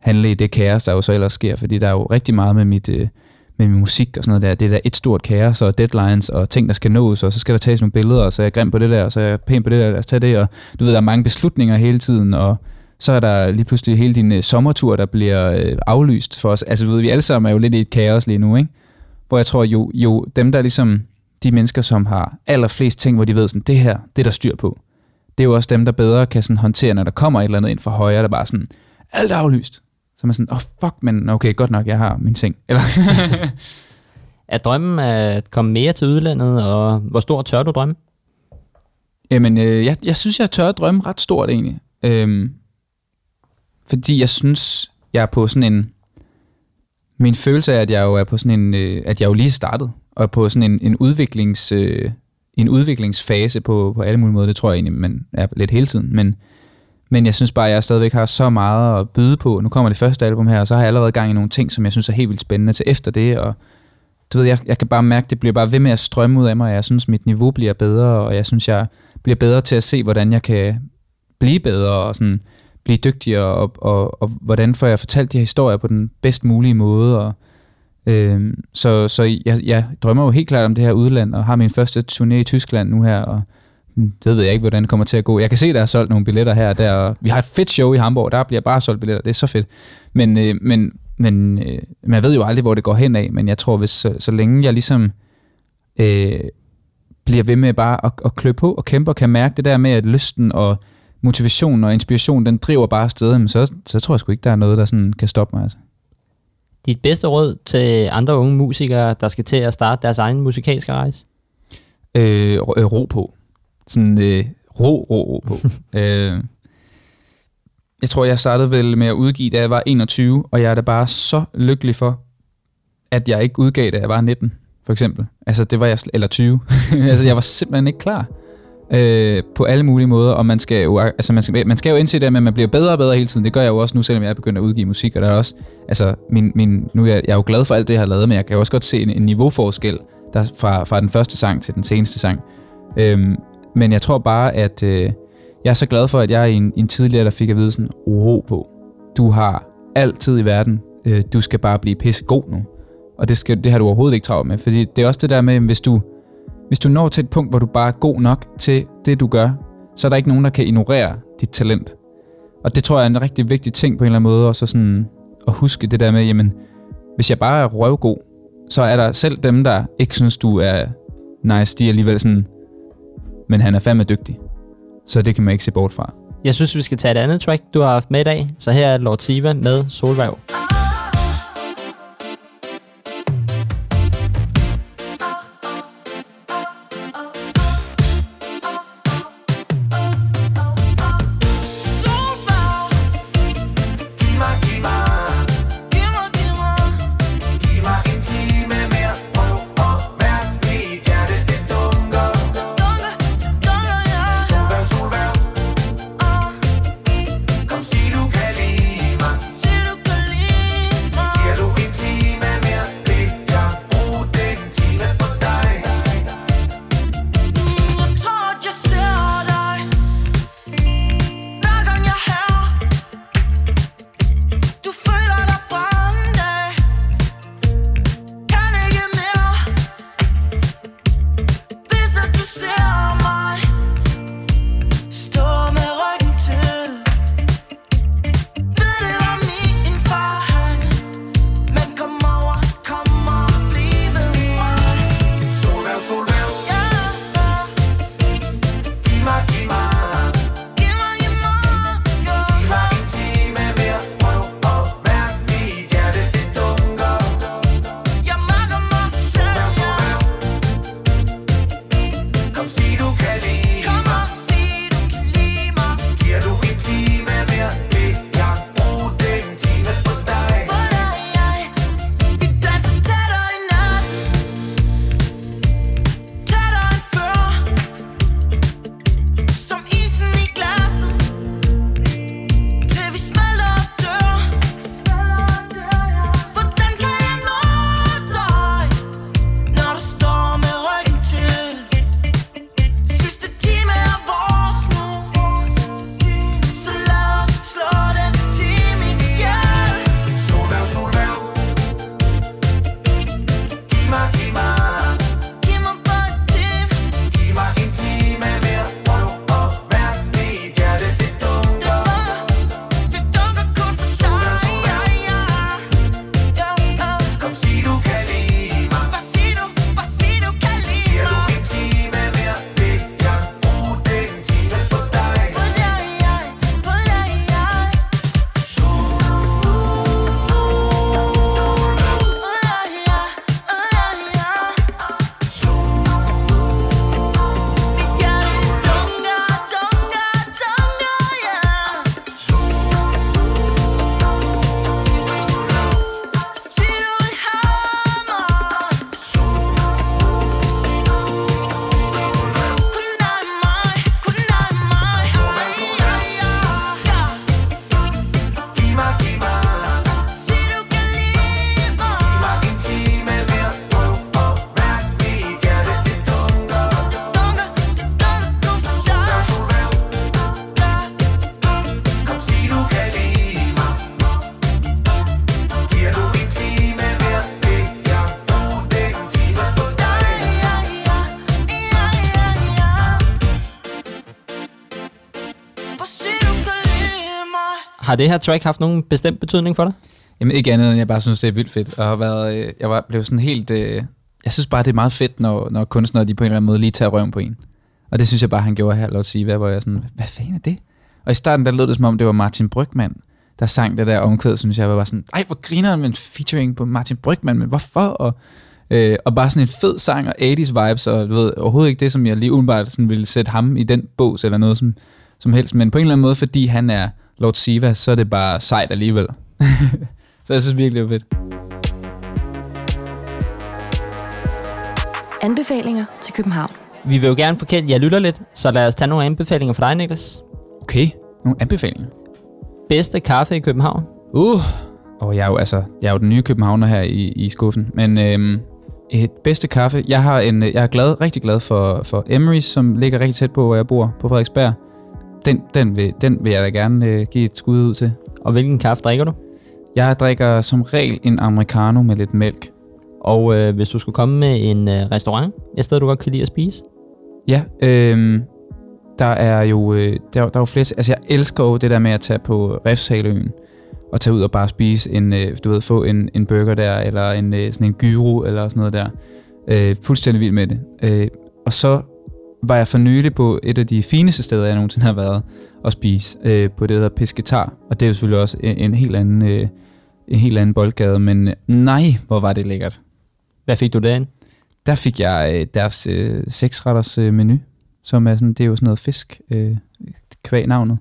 handle i det kaos, der jo så ellers sker, fordi der er jo rigtig meget med mit, øh, med min musik og sådan noget der. Det er der et stort kaos og deadlines og ting, der skal nås, og så skal der tages nogle billeder, og så er jeg grim på det der, og så er jeg pæn på det der, lad os tage det, og du ved, der er mange beslutninger hele tiden, og så er der lige pludselig hele din øh, sommertur, der bliver øh, aflyst for os. Altså, du ved, vi alle sammen er jo lidt i et kaos lige nu, ikke? Hvor jeg tror, jo, jo dem, der ligesom, de mennesker, som har allerflest ting, hvor de ved sådan, det her, det er der styr på. Det er jo også dem, der bedre kan sådan håndtere, når der kommer et eller andet ind fra højre, der bare sådan, alt er aflyst. Så er man sådan, åh oh, fuck, men okay, godt nok, jeg har min ting. Eller, [LAUGHS] Er drømmen at komme mere til udlandet, og hvor stor tør du drømme? Jamen, øh, jeg, jeg synes, jeg tør drømme ret stort egentlig. Øhm, fordi jeg synes, jeg er på sådan en... Min følelse er, at jeg jo er på sådan en... Øh, at jeg jo lige er startet, og er på sådan en, en udviklings... Øh, en udviklingsfase på, på alle mulige måder. Det tror jeg egentlig, man er lidt hele tiden. Men, men jeg synes bare, at jeg stadigvæk har så meget at byde på. Nu kommer det første album her, og så har jeg allerede gang i nogle ting, som jeg synes er helt vildt spændende til efter det. Og du ved, jeg, jeg kan bare mærke, at det bliver bare ved med at strømme ud af mig. og Jeg synes, mit niveau bliver bedre, og jeg synes, jeg bliver bedre til at se, hvordan jeg kan blive bedre og sådan blive dygtigere, og, og, og hvordan får jeg fortalt de her historier på den bedst mulige måde. Og, øh, så så jeg, jeg drømmer jo helt klart om det her udland, og har min første turné i Tyskland nu her, og hmm, det ved jeg ikke, hvordan det kommer til at gå. Jeg kan se, der er solgt nogle billetter her og der, og vi har et fedt show i Hamburg, der bliver bare solgt billetter, det er så fedt. Men, øh, men, men øh, man ved jo aldrig, hvor det går hen af, men jeg tror, hvis så, så længe jeg ligesom øh, bliver ved med bare at, at klø på og kæmpe og kan mærke det der med, at lysten og motivationen og inspiration, den driver bare afsted, jamen så, så tror jeg sgu ikke, der er noget, der sådan kan stoppe mig. Altså. Dit bedste råd til andre unge musikere, der skal til at starte deres egen musikalske rejse? Øh, ro, øh, ro på. Sådan øh, ro, ro, ro på. [LAUGHS] øh, jeg tror, jeg startede vel med at udgive, da jeg var 21, og jeg er da bare så lykkelig for, at jeg ikke udgav, da jeg var 19, for eksempel. Altså, det var jeg, eller 20. [LAUGHS] altså, jeg var simpelthen ikke klar øh, på alle mulige måder, og man skal jo, altså, man skal, man skal jo indse det, at man bliver bedre og bedre hele tiden. Det gør jeg jo også nu, selvom jeg er begyndt at udgive musik, og der er også, altså, min, min, nu er jeg, jeg er jo glad for alt det, jeg har lavet, men jeg kan jo også godt se en, en niveauforskel der, fra, fra den første sang til den seneste sang. Øhm, men jeg tror bare, at øh, jeg er så glad for, at jeg i en, en tidligere, der fik at vide sådan, ro på. Du har altid i verden, øh, du skal bare blive pissegod nu. Og det, skal, det har du overhovedet ikke travlt med, fordi det er også det der med, hvis du, hvis du når til et punkt, hvor du bare er god nok til det, du gør, så er der ikke nogen, der kan ignorere dit talent. Og det tror jeg er en rigtig vigtig ting på en eller anden måde, og så sådan at huske det der med, jamen, hvis jeg bare er røvgod, så er der selv dem, der ikke synes, du er nice, de er alligevel sådan, men han er fandme dygtig. Så det kan man ikke se bort fra. Jeg synes, vi skal tage et andet track, du har haft med i dag. Så her er Lord Tiva med Solværv. Har det her track haft nogen bestemt betydning for dig? Jamen ikke andet, end jeg bare synes, det er vildt fedt. Og har været, øh, jeg var, blev sådan helt... Øh, jeg synes bare, det er meget fedt, når, når kunstnere de på en eller anden måde lige tager røven på en. Og det synes jeg bare, han gjorde her, Lord Siva, sige, hvad hvor jeg sådan, hvad fanden er det? Og i starten, der lød det som om, det var Martin Brygman, der sang det der omkvæd, synes jeg, var bare sådan, ej, hvor griner med en featuring på Martin Brygman, men hvorfor? Og, øh, og bare sådan en fed sang og 80's vibes, og du ved, overhovedet ikke det, som jeg lige udenbart sådan ville sætte ham i den bås, eller noget som, som helst, men på en eller anden måde, fordi han er Lord Siva, så er det bare sejt alligevel. [LAUGHS] så jeg synes virkelig, det var fedt. Anbefalinger til København. Vi vil jo gerne få kendt, jeg lytter lidt, så lad os tage nogle anbefalinger for dig, Niklas. Okay, nogle anbefalinger. Bedste kaffe i København? Uh, og jeg er jo altså, jeg er jo den nye københavner her i, i skuffen, men øhm, et bedste kaffe. Jeg har en, jeg er glad, rigtig glad for, for Emery's, som ligger rigtig tæt på, hvor jeg bor, på Frederiksberg. Den, den, vil, den vil jeg da gerne øh, give et skud ud til. Og hvilken kaffe drikker du? Jeg drikker som regel en americano med lidt mælk. Og øh, hvis du skulle komme med en øh, restaurant, et sted, du godt kan lide at spise, Ja, øhm, der er jo øh, der, er der er jo flere... Altså, jeg elsker jo det der med at tage på Refshaløen og tage ud og bare spise en, øh, du ved, få en, en burger der, eller en, øh, sådan en gyro, eller sådan noget der. Øh, fuldstændig vild med det. Øh, og så var jeg for nylig på et af de fineste steder, jeg nogensinde har været at spise, øh, på det, der hedder Pesketar. Og det er jo selvfølgelig også en, en helt anden... Øh, en helt anden boldgade, men øh, nej, hvor var det lækkert. hvad fik du derinde? Der fik jeg øh, deres øh, seksretters øh, menu, som er sådan, det er jo sådan noget fisk, øh, kvæg navnet.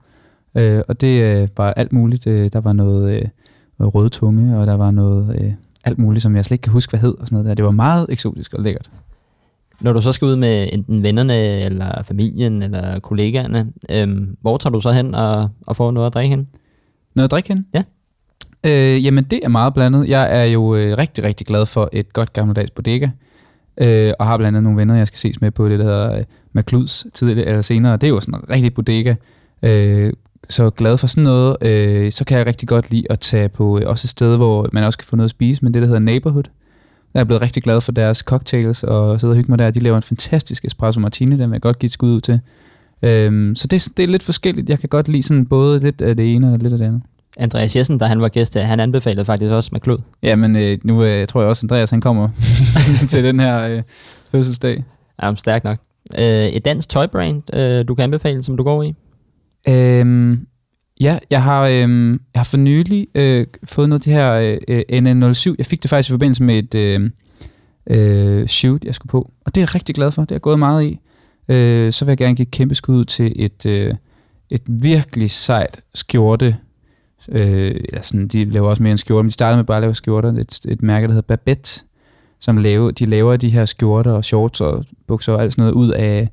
Øh, og det øh, var alt muligt. Øh, der var noget, øh, noget røde tunge, og der var noget øh, alt muligt, som jeg slet ikke kan huske, hvad hed og sådan noget der. Det var meget eksotisk og lækkert. Når du så skal ud med enten vennerne, eller familien, eller kollegaerne, øhm, hvor tager du så hen og, og får noget at drikke hen? Noget at drikke hen? Ja. Øh, jamen, det er meget blandet. Jeg er jo øh, rigtig, rigtig glad for et godt gammeldags bodega, øh, og har blandt andet nogle venner, jeg skal ses med på det, der hedder øh, McLuds tidligere eller senere. Det er jo sådan en rigtig bodega. Øh, så glad for sådan noget. Øh, så kan jeg rigtig godt lide at tage på øh, også et sted, hvor man også kan få noget at spise, men det, der hedder Neighborhood. Der er jeg blevet rigtig glad for deres cocktails, og sidder og hygge mig der. De laver en fantastisk espresso martini, den vil jeg godt give et skud ud til. Øhm, så det, det er lidt forskelligt. Jeg kan godt lide sådan både lidt af det ene og lidt af det andet. Andreas Jessen, da han var gæst, her, han anbefalede faktisk også McLeod. Ja, men øh, nu øh, tror jeg også, Andreas han kommer [LAUGHS] til den her øh, fødselsdag. Ja, men stærk nok. Øh, et dansk tøjbrand, øh, du kan anbefale, som du går i? Øhm, ja, jeg har, øh, jeg har for nylig øh, fået noget af det her øh, øh NN07. Jeg fik det faktisk i forbindelse med et øh, øh, shoot, jeg skulle på. Og det er jeg rigtig glad for. Det har jeg gået meget i. Øh, så vil jeg gerne give et kæmpe skud til et, øh, et virkelig sejt skjorte. Øh, eller sådan, de laver også mere end skjorte, men de startede med bare at lave skjorter. Et, et mærke, der hedder Babette, som laver, de laver de her skjorter og shorts og bukser og alt sådan noget ud af,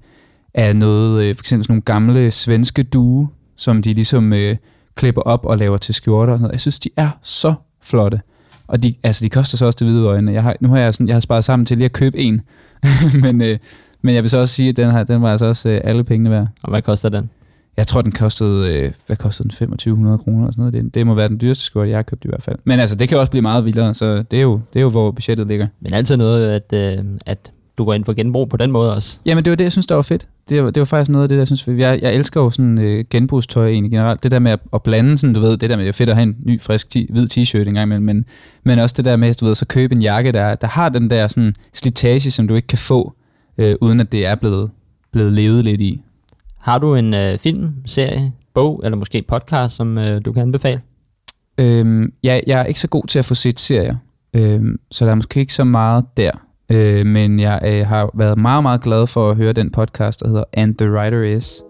af noget, øh, for eksempel sådan nogle gamle svenske due, som de ligesom øh, klipper op og laver til skjorter og sådan noget. Jeg synes, de er så flotte. Og de, altså, de koster så også det hvide øjne. Jeg har, nu har jeg, sådan, jeg har sparet sammen til lige at købe en. [LAUGHS] men, øh, men jeg vil så også sige, at den, her, den var altså også øh, alle pengene værd. Og hvad koster den? Jeg tror, den kostede, øh, hvad kostede den? 2500 kroner eller sådan noget. Det, det må være den dyreste skjorte, jeg har købt i hvert fald. Men altså, det kan også blive meget vildere, så det er jo, det er jo hvor budgettet ligger. Men altid noget, at, øh, at du går ind for genbrug på den måde også. Jamen, det var det, jeg synes, der var fedt. Det var, det var faktisk noget af det, der jeg synes, jeg, jeg elsker jo sådan øh, genbrugstøj egentlig generelt. Det der med at, at blande sådan, du ved, det der med, det er fedt at have en ny, frisk, ti, hvid t-shirt en gang imellem, men, men også det der med, du ved, så købe en jakke, der, der har den der sådan slitage, som du ikke kan få, øh, uden at det er blevet, blevet levet lidt i. Har du en øh, film, serie, bog eller måske podcast, som øh, du kan anbefale? Øhm, jeg, jeg er ikke så god til at få set serier, øhm, så der er måske ikke så meget der. Øh, men jeg øh, har været meget, meget glad for at høre den podcast, der hedder And the Writer Is.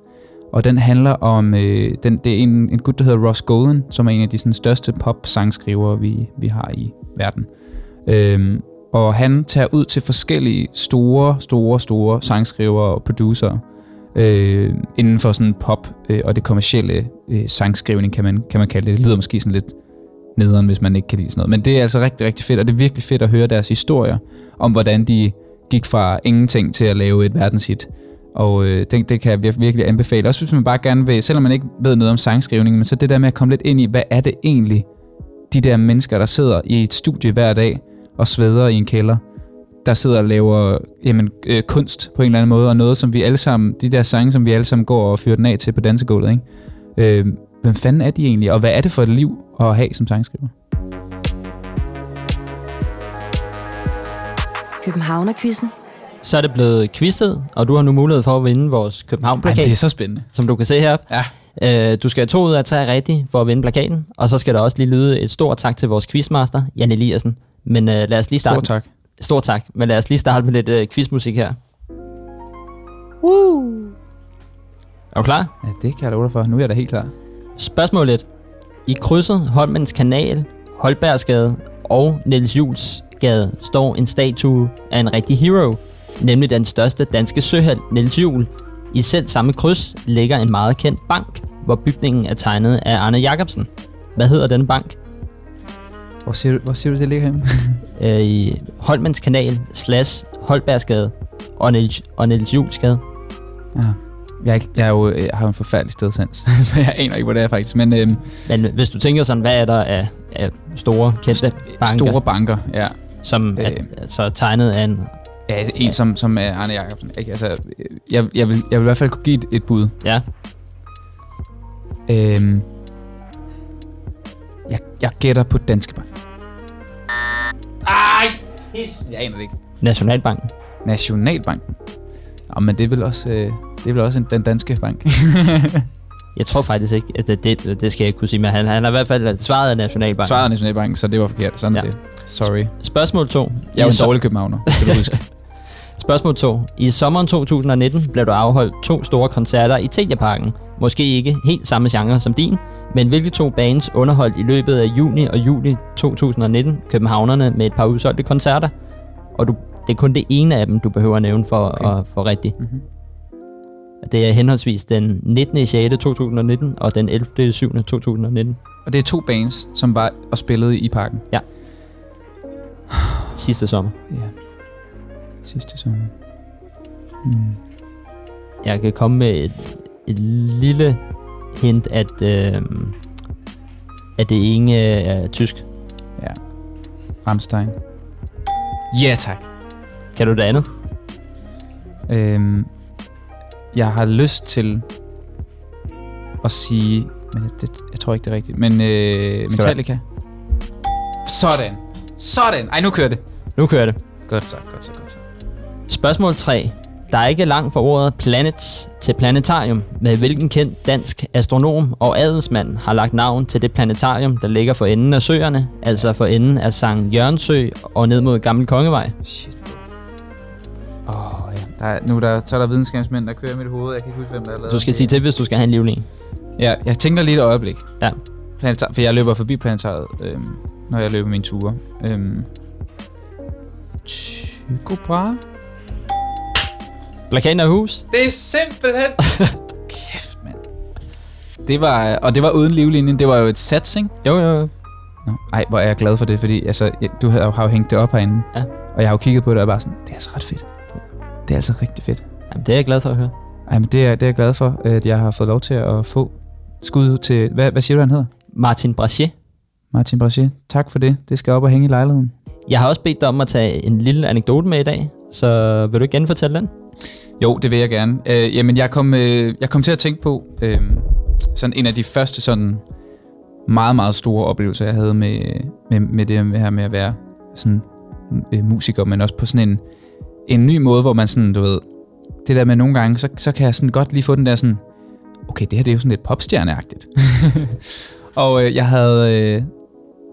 Og den handler om, øh, den, det er en, en gut, der hedder Ross Golden, som er en af de sådan, største pop-sangskrivere, vi, vi har i verden. Øhm, og han tager ud til forskellige store, store, store sangskrivere og producer øh, inden for sådan pop øh, og det kommercielle øh, sangskrivning, kan man, kan man kalde det. Det lyder måske sådan lidt nederen, hvis man ikke kan lide sådan noget. Men det er altså rigtig, rigtig fedt, og det er virkelig fedt at høre deres historier om, hvordan de gik fra ingenting til at lave et verdenshit. Og øh, det, det kan jeg vir- virkelig anbefale. Også hvis man bare gerne vil, selvom man ikke ved noget om sangskrivning, men så det der med at komme lidt ind i, hvad er det egentlig, de der mennesker, der sidder i et studie hver dag og sveder i en kælder, der sidder og laver jamen, øh, kunst på en eller anden måde, og noget, som vi alle sammen, de der sange, som vi alle sammen går og fyrer den af til på dansegulvet, ikke? Øh, hvem fanden er de egentlig, og hvad er det for et liv at have som sangskriver? Københavnerquizzen. Så er det blevet quizet, og du har nu mulighed for at vinde vores Ej, København-plakat, det er så spændende. som du kan se her. Ja. Øh, du skal have to ud af tre rigtigt for at vinde plakaten, og så skal der også lige lyde et stort tak til vores quizmaster, Jan Eliassen. Men øh, lad os lige starte. Stort tak. Stort tak. Men lad os lige starte med lidt øh, quizmusik her. Woo! Er du klar? Ja, det kan jeg da love dig for. Nu er jeg da helt klar. Spørgsmål 1. I krydset Holmens Kanal, Holbergsgade og Niels Jules Gade står en statue af en rigtig hero, nemlig den største danske søheld, Niels Juel. I selv samme kryds ligger en meget kendt bank, hvor bygningen er tegnet af Arne Jacobsen. Hvad hedder den bank? Hvor siger du, hvor siger du det ligger henne? [LAUGHS] Øh, I Holmens Kanal slash Holbergsgade og Niels, og Niels Jules Gade. ja. Jeg, er ikke, jeg, er jo, jeg har jo en forfærdelig stedsans, [LAUGHS] så jeg aner ikke, hvor det er faktisk. Men øhm, Men hvis du tænker sådan, hvad er der af, af store, kendte banker, store banker, ja. som er Øh. altså tegnet af en... ja en, som, som er Arne Jacobsen. Ikke? Altså, jeg, jeg, vil, jeg vil i hvert fald kunne give et, et bud. Ja, Øhm, jeg, jeg gætter på Danske Bank. Ej, pis. Jeg aner det ikke. Nationalbanken. Nationalbanken. Nå, men det er vel også, øh, det er vel også en, den danske bank. [LAUGHS] Jeg tror faktisk ikke, at det, det, det skal jeg ikke kunne sige, men han, han har i hvert fald svaret af Nationalbanken. Svaret er Nationalbanken, så det var forkert. Sådan Ja. er det. Sorry. Spørgsmål 2. Jeg er jo en dårlig københavner, skal du huske. [LAUGHS] Spørgsmål 2. I sommeren 2019 blev der afholdt to store koncerter i Teliaparken. Måske ikke helt samme genre som din, men hvilke to bands underholdt i løbet af juni og juli 2019 københavnerne med et par udsolgte koncerter? Og du, det er kun det ene af dem, du behøver at nævne for Okay. at få rigtigt. Mhm. Og Det er henholdsvis den 19. i 6. 2019 og den 11. i 7. 2019. Og det er to bands, som var og spillede i parken. Sidste sommer. Ja. Sidste sommer. Hmm. Jeg kan komme med et, et lille hint, at, øh, at det ene er tysk. Ja. Ramstein. Ja, tak. Kan du det andet? Øhm, jeg har lyst til at sige... Men det, jeg tror ikke, det er rigtigt. Men øh, Metallica. Sådan. Sådan. Ej, nu kører det. Nu kører det. Godt så, godt så, godt så. Spørgsmål 3. Der er ikke langt fra ordet planets til planetarium, med hvilken kendt dansk astronom og adelsmand har lagt navn til det planetarium, der ligger for enden af søerne, altså for enden af Sankt Jørgensø og ned mod Gammel Kongevej. Shit. Åh, oh, ja. Der er, nu er der, så er der videnskabsmænd, der kører i mit hoved. Jeg kan ikke huske, hvem der er lavet Du skal sige til, hvis du skal have en livling. Ja, jeg tænker lige et øjeblik. Ja. Planetar, for jeg løber forbi planetariet, øhm, når jeg løber mine ture. Øhm, Tycho Brahe? Plakaten af hus. Det er simpelthen... [LAUGHS] Kæft, mand. Det var, og det var uden livlinjen. Det var jo et sats, ikke? Jo, jo, jo. Nå, ej, hvor er jeg glad for det, fordi altså, jeg, du har, jo hængt det op herinde. Ja. Og jeg har jo kigget på det og bare sådan, det er altså ret fedt. Det er altså rigtig fedt. Jamen, det er jeg glad for at høre. Ej, men det er, det er jeg glad for, at jeg har fået lov til at få skud til... Hvad, hvad siger du, han hedder? Martin Brachet. Martin Brachet. Tak for det. Det skal op og hænge i lejligheden. Jeg har også bedt dig om at tage en lille anekdote med i dag, så vil du ikke genfortælle den? Jo, det vil jeg gerne. Øh, jamen, jeg kom, øh, jeg kom til at tænke på øh, sådan en af de første sådan meget, meget store oplevelser, jeg havde med, med, med det her med at være sådan øh, musiker, men også på sådan en, en ny måde, hvor man sådan, du ved, det der med nogle gange, så, så kan jeg sådan godt lige få den der sådan, okay, det her det er jo sådan lidt popstjerneagtigt. [LAUGHS] og øh, jeg havde, øh,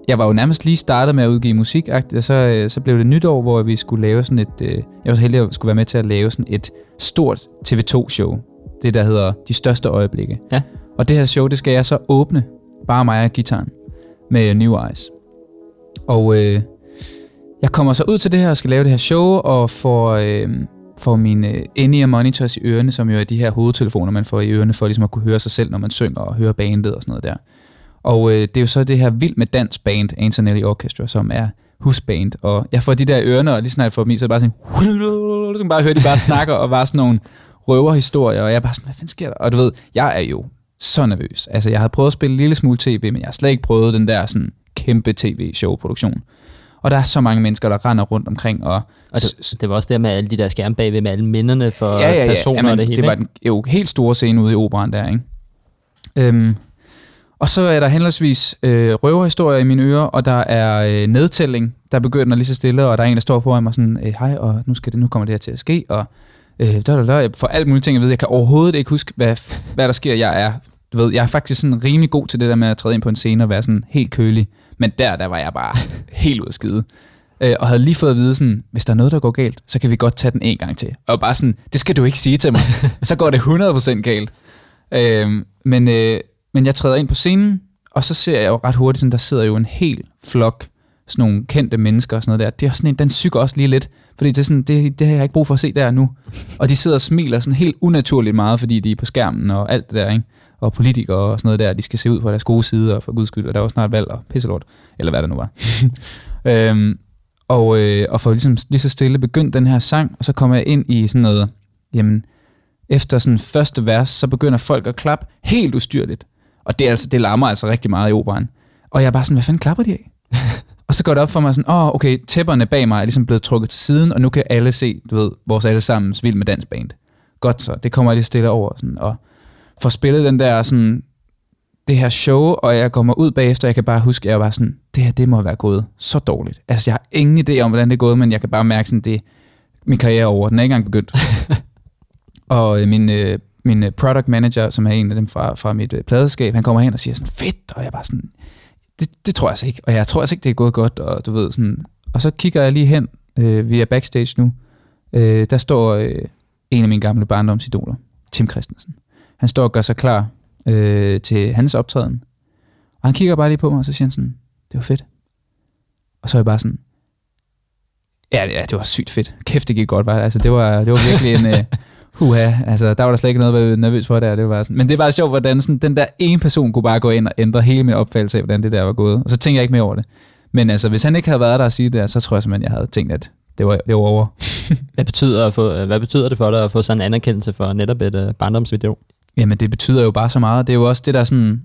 jeg var jo nærmest lige startet med at udgive musik, og så, øh, så blev det nytår, hvor vi skulle lave sådan et, øh, jeg var så heldig at skulle være med til at lave sådan et stort TV2-show. Det, der hedder De Største Øjeblikke. Ja. Og det her show, det skal jeg så åbne, bare mig og gitaren, med New Eyes. Og øh, jeg kommer så ud til det her og skal lave det her show, og får, øh, får mine øh, in-ear monitors i ørerne, som jo er de her hovedtelefoner, man får i ørerne, for ligesom at kunne høre sig selv, når man synger og høre bandet og sådan noget der. Og øh, det er jo så det her Vild med Dans band, Antonelli Orchestra, som er husband. Og jeg får de der ørerne, og lige snart jeg får dem i, så er det bare sådan, [LAUGHS] så kan man bare høre, de bare snakker, og bare sådan nogle røverhistorier, og jeg er bare sådan, hvad fanden sker der? Og du ved, jeg er jo så nervøs. Altså, jeg har prøvet at spille en lille smule tv, men jeg har slet ikke prøvet den der sådan kæmpe tv-show-produktion. Og der er så mange mennesker, der render rundt omkring, og, Og det, det var også der med alle de der skærme bagved, med alle minderne for ja, ja, ja. personer Jamen, og det hele. det var den jo helt store scene ude i operan der, ikke? Øhm, og så er der henholdsvis øh, røverhistorier i mine ører, og der er øh, nedtælling, der begynder lige så stille, og der er en, der står foran mig sådan, øh, hej, og nu, skal det, nu kommer det her til at ske, og øh, der, der, der, jeg får alt muligt ting at vide. Jeg kan overhovedet ikke huske, hvad, hvad der sker. Jeg er, du ved, jeg er faktisk sådan rimelig god til det der med at træde ind på en scene og være sådan helt kølig. Men der, der var jeg bare helt ud af skide. Øh, og havde lige fået at vide sådan, hvis der er noget, der går galt, så kan vi godt tage den en gang til. Og bare sådan, det skal du ikke sige til mig. så går det 100% galt. Øh, men, øh, men jeg træder ind på scenen, og så ser jeg jo ret hurtigt, sådan, der sidder jo en hel flok sådan nogle kendte mennesker og sådan noget der. Det er sådan en, den syger også lige lidt, fordi det, er sådan, det, det har jeg ikke brug for at se der nu. Og de sidder og smiler sådan helt unaturligt meget, fordi de er på skærmen og alt det der, ikke? Og politikere og sådan noget der, de skal se ud på deres gode side, og for guds skyld, og der var snart valg og pisselort, eller hvad det nu var. [LAUGHS] øhm, og, øh, og for ligesom lige så stille begyndt den her sang, og så kommer jeg ind i sådan noget, jamen, efter sådan første vers, så begynder folk at klappe helt ustyrligt. Og det, er altså, det larmer altså rigtig meget i operan. Og jeg er bare sådan, hvad fanden klapper de af? [LAUGHS] og så går det op for mig sådan, åh, oh, okay, tæpperne bag mig er ligesom blevet trukket til siden, og nu kan alle se, du ved, vores allesammens vild med dansband. Godt så, det kommer jeg lige stille over. Sådan, og får spillet den der sådan, det her show, og jeg kommer ud bagefter, og jeg kan bare huske, at jeg var sådan, det her, det må være gået så dårligt. Altså, jeg har ingen idé om, hvordan det er gået, men jeg kan bare mærke sådan, det min karriere er over. Den er ikke engang begyndt. [LAUGHS] og øh, min, øh, min øh, product manager, som er en af dem fra, fra mit øh, pladeskab, han kommer hen og siger sådan, fedt, og jeg bare sådan, det, det tror jeg altså ikke, og jeg tror altså ikke, det er gået godt, og du ved sådan, og så kigger jeg lige hen, øh, vi er backstage nu, øh, der står øh, en af mine gamle barndomsidoler, Tim Christensen. Han står og gør sig klar øh, til hans optræden, og han kigger bare lige på mig, og så siger han sådan, det var fedt. Og så er jeg bare sådan, ja, ja det var sygt fedt. Kæft, det gik godt, var det? Altså, det var, det var virkelig en... Øh, [LAUGHS] Huha, altså der var der slet ikke noget at være nervøs for der. Det var sådan. Men det var sjovt, hvordan sådan, den der ene person kunne bare gå ind og ændre hele min opfattelse af, hvordan det der var gået. Og så tænkte jeg ikke mere over det. Men altså, hvis han ikke havde været der og sige det, så tror jeg simpelthen, jeg havde tænkt, at det var, det var over. Hvad betyder, at få, hvad betyder det for dig at få sådan en anerkendelse for netop et øh, uh, barndomsvideo? Jamen, det betyder jo bare så meget. Det er jo også det, der sådan,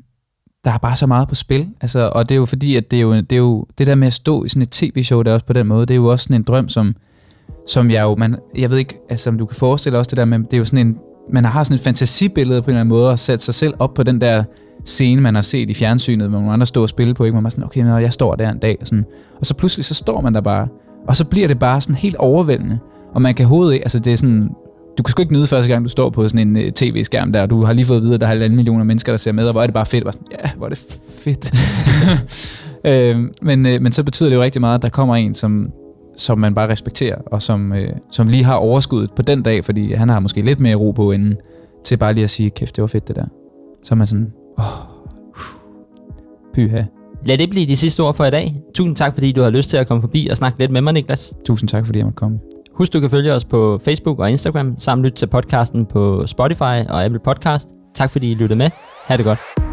der er bare så meget på spil. Altså, og det er jo fordi, at det er jo, det er jo det der med at stå i sådan et tv-show, der er også på den måde, det er jo også sådan en drøm, som, som jeg jo, man, jeg ved ikke, altså om du kan forestille også det der med, det er jo sådan en, man har sådan et fantasibillede på en eller anden måde, og sat sig selv op på den der scene, man har set i fjernsynet, hvor nogle andre står og spille på, ikke? Man er sådan, okay, men jeg står der en dag, og, sådan, og så pludselig så står man der bare, og så bliver det bare sådan helt overvældende, og man kan hovedet ikke, altså det er sådan, du kan sgu ikke nyde første gang, du står på sådan en uh, tv-skærm der, du har lige fået at vide, at der er halvanden millioner mennesker, der ser med, og hvor er det bare fedt. Bare sådan, ja, hvor er det fedt. [LAUGHS] øh, men, øh, men så betyder det jo rigtig meget, at der kommer en, som, som man bare respekterer, og som, øh, som lige har overskuddet på den dag, fordi han har måske lidt mere ro på inden, til bare lige at sige, kæft, det var fedt det der. Så er man sådan, åh, pyha. Lad det blive de sidste ord for i dag. Tusind tak, fordi du har lyst til at komme forbi og snakke lidt med mig, Niklas. Tusind tak, fordi jeg måtte komme. Husk, du kan følge os på Facebook og Instagram, samt lytte til podcasten på Spotify og Apple Podcast. Tak fordi I lyttede med. Ha' det godt.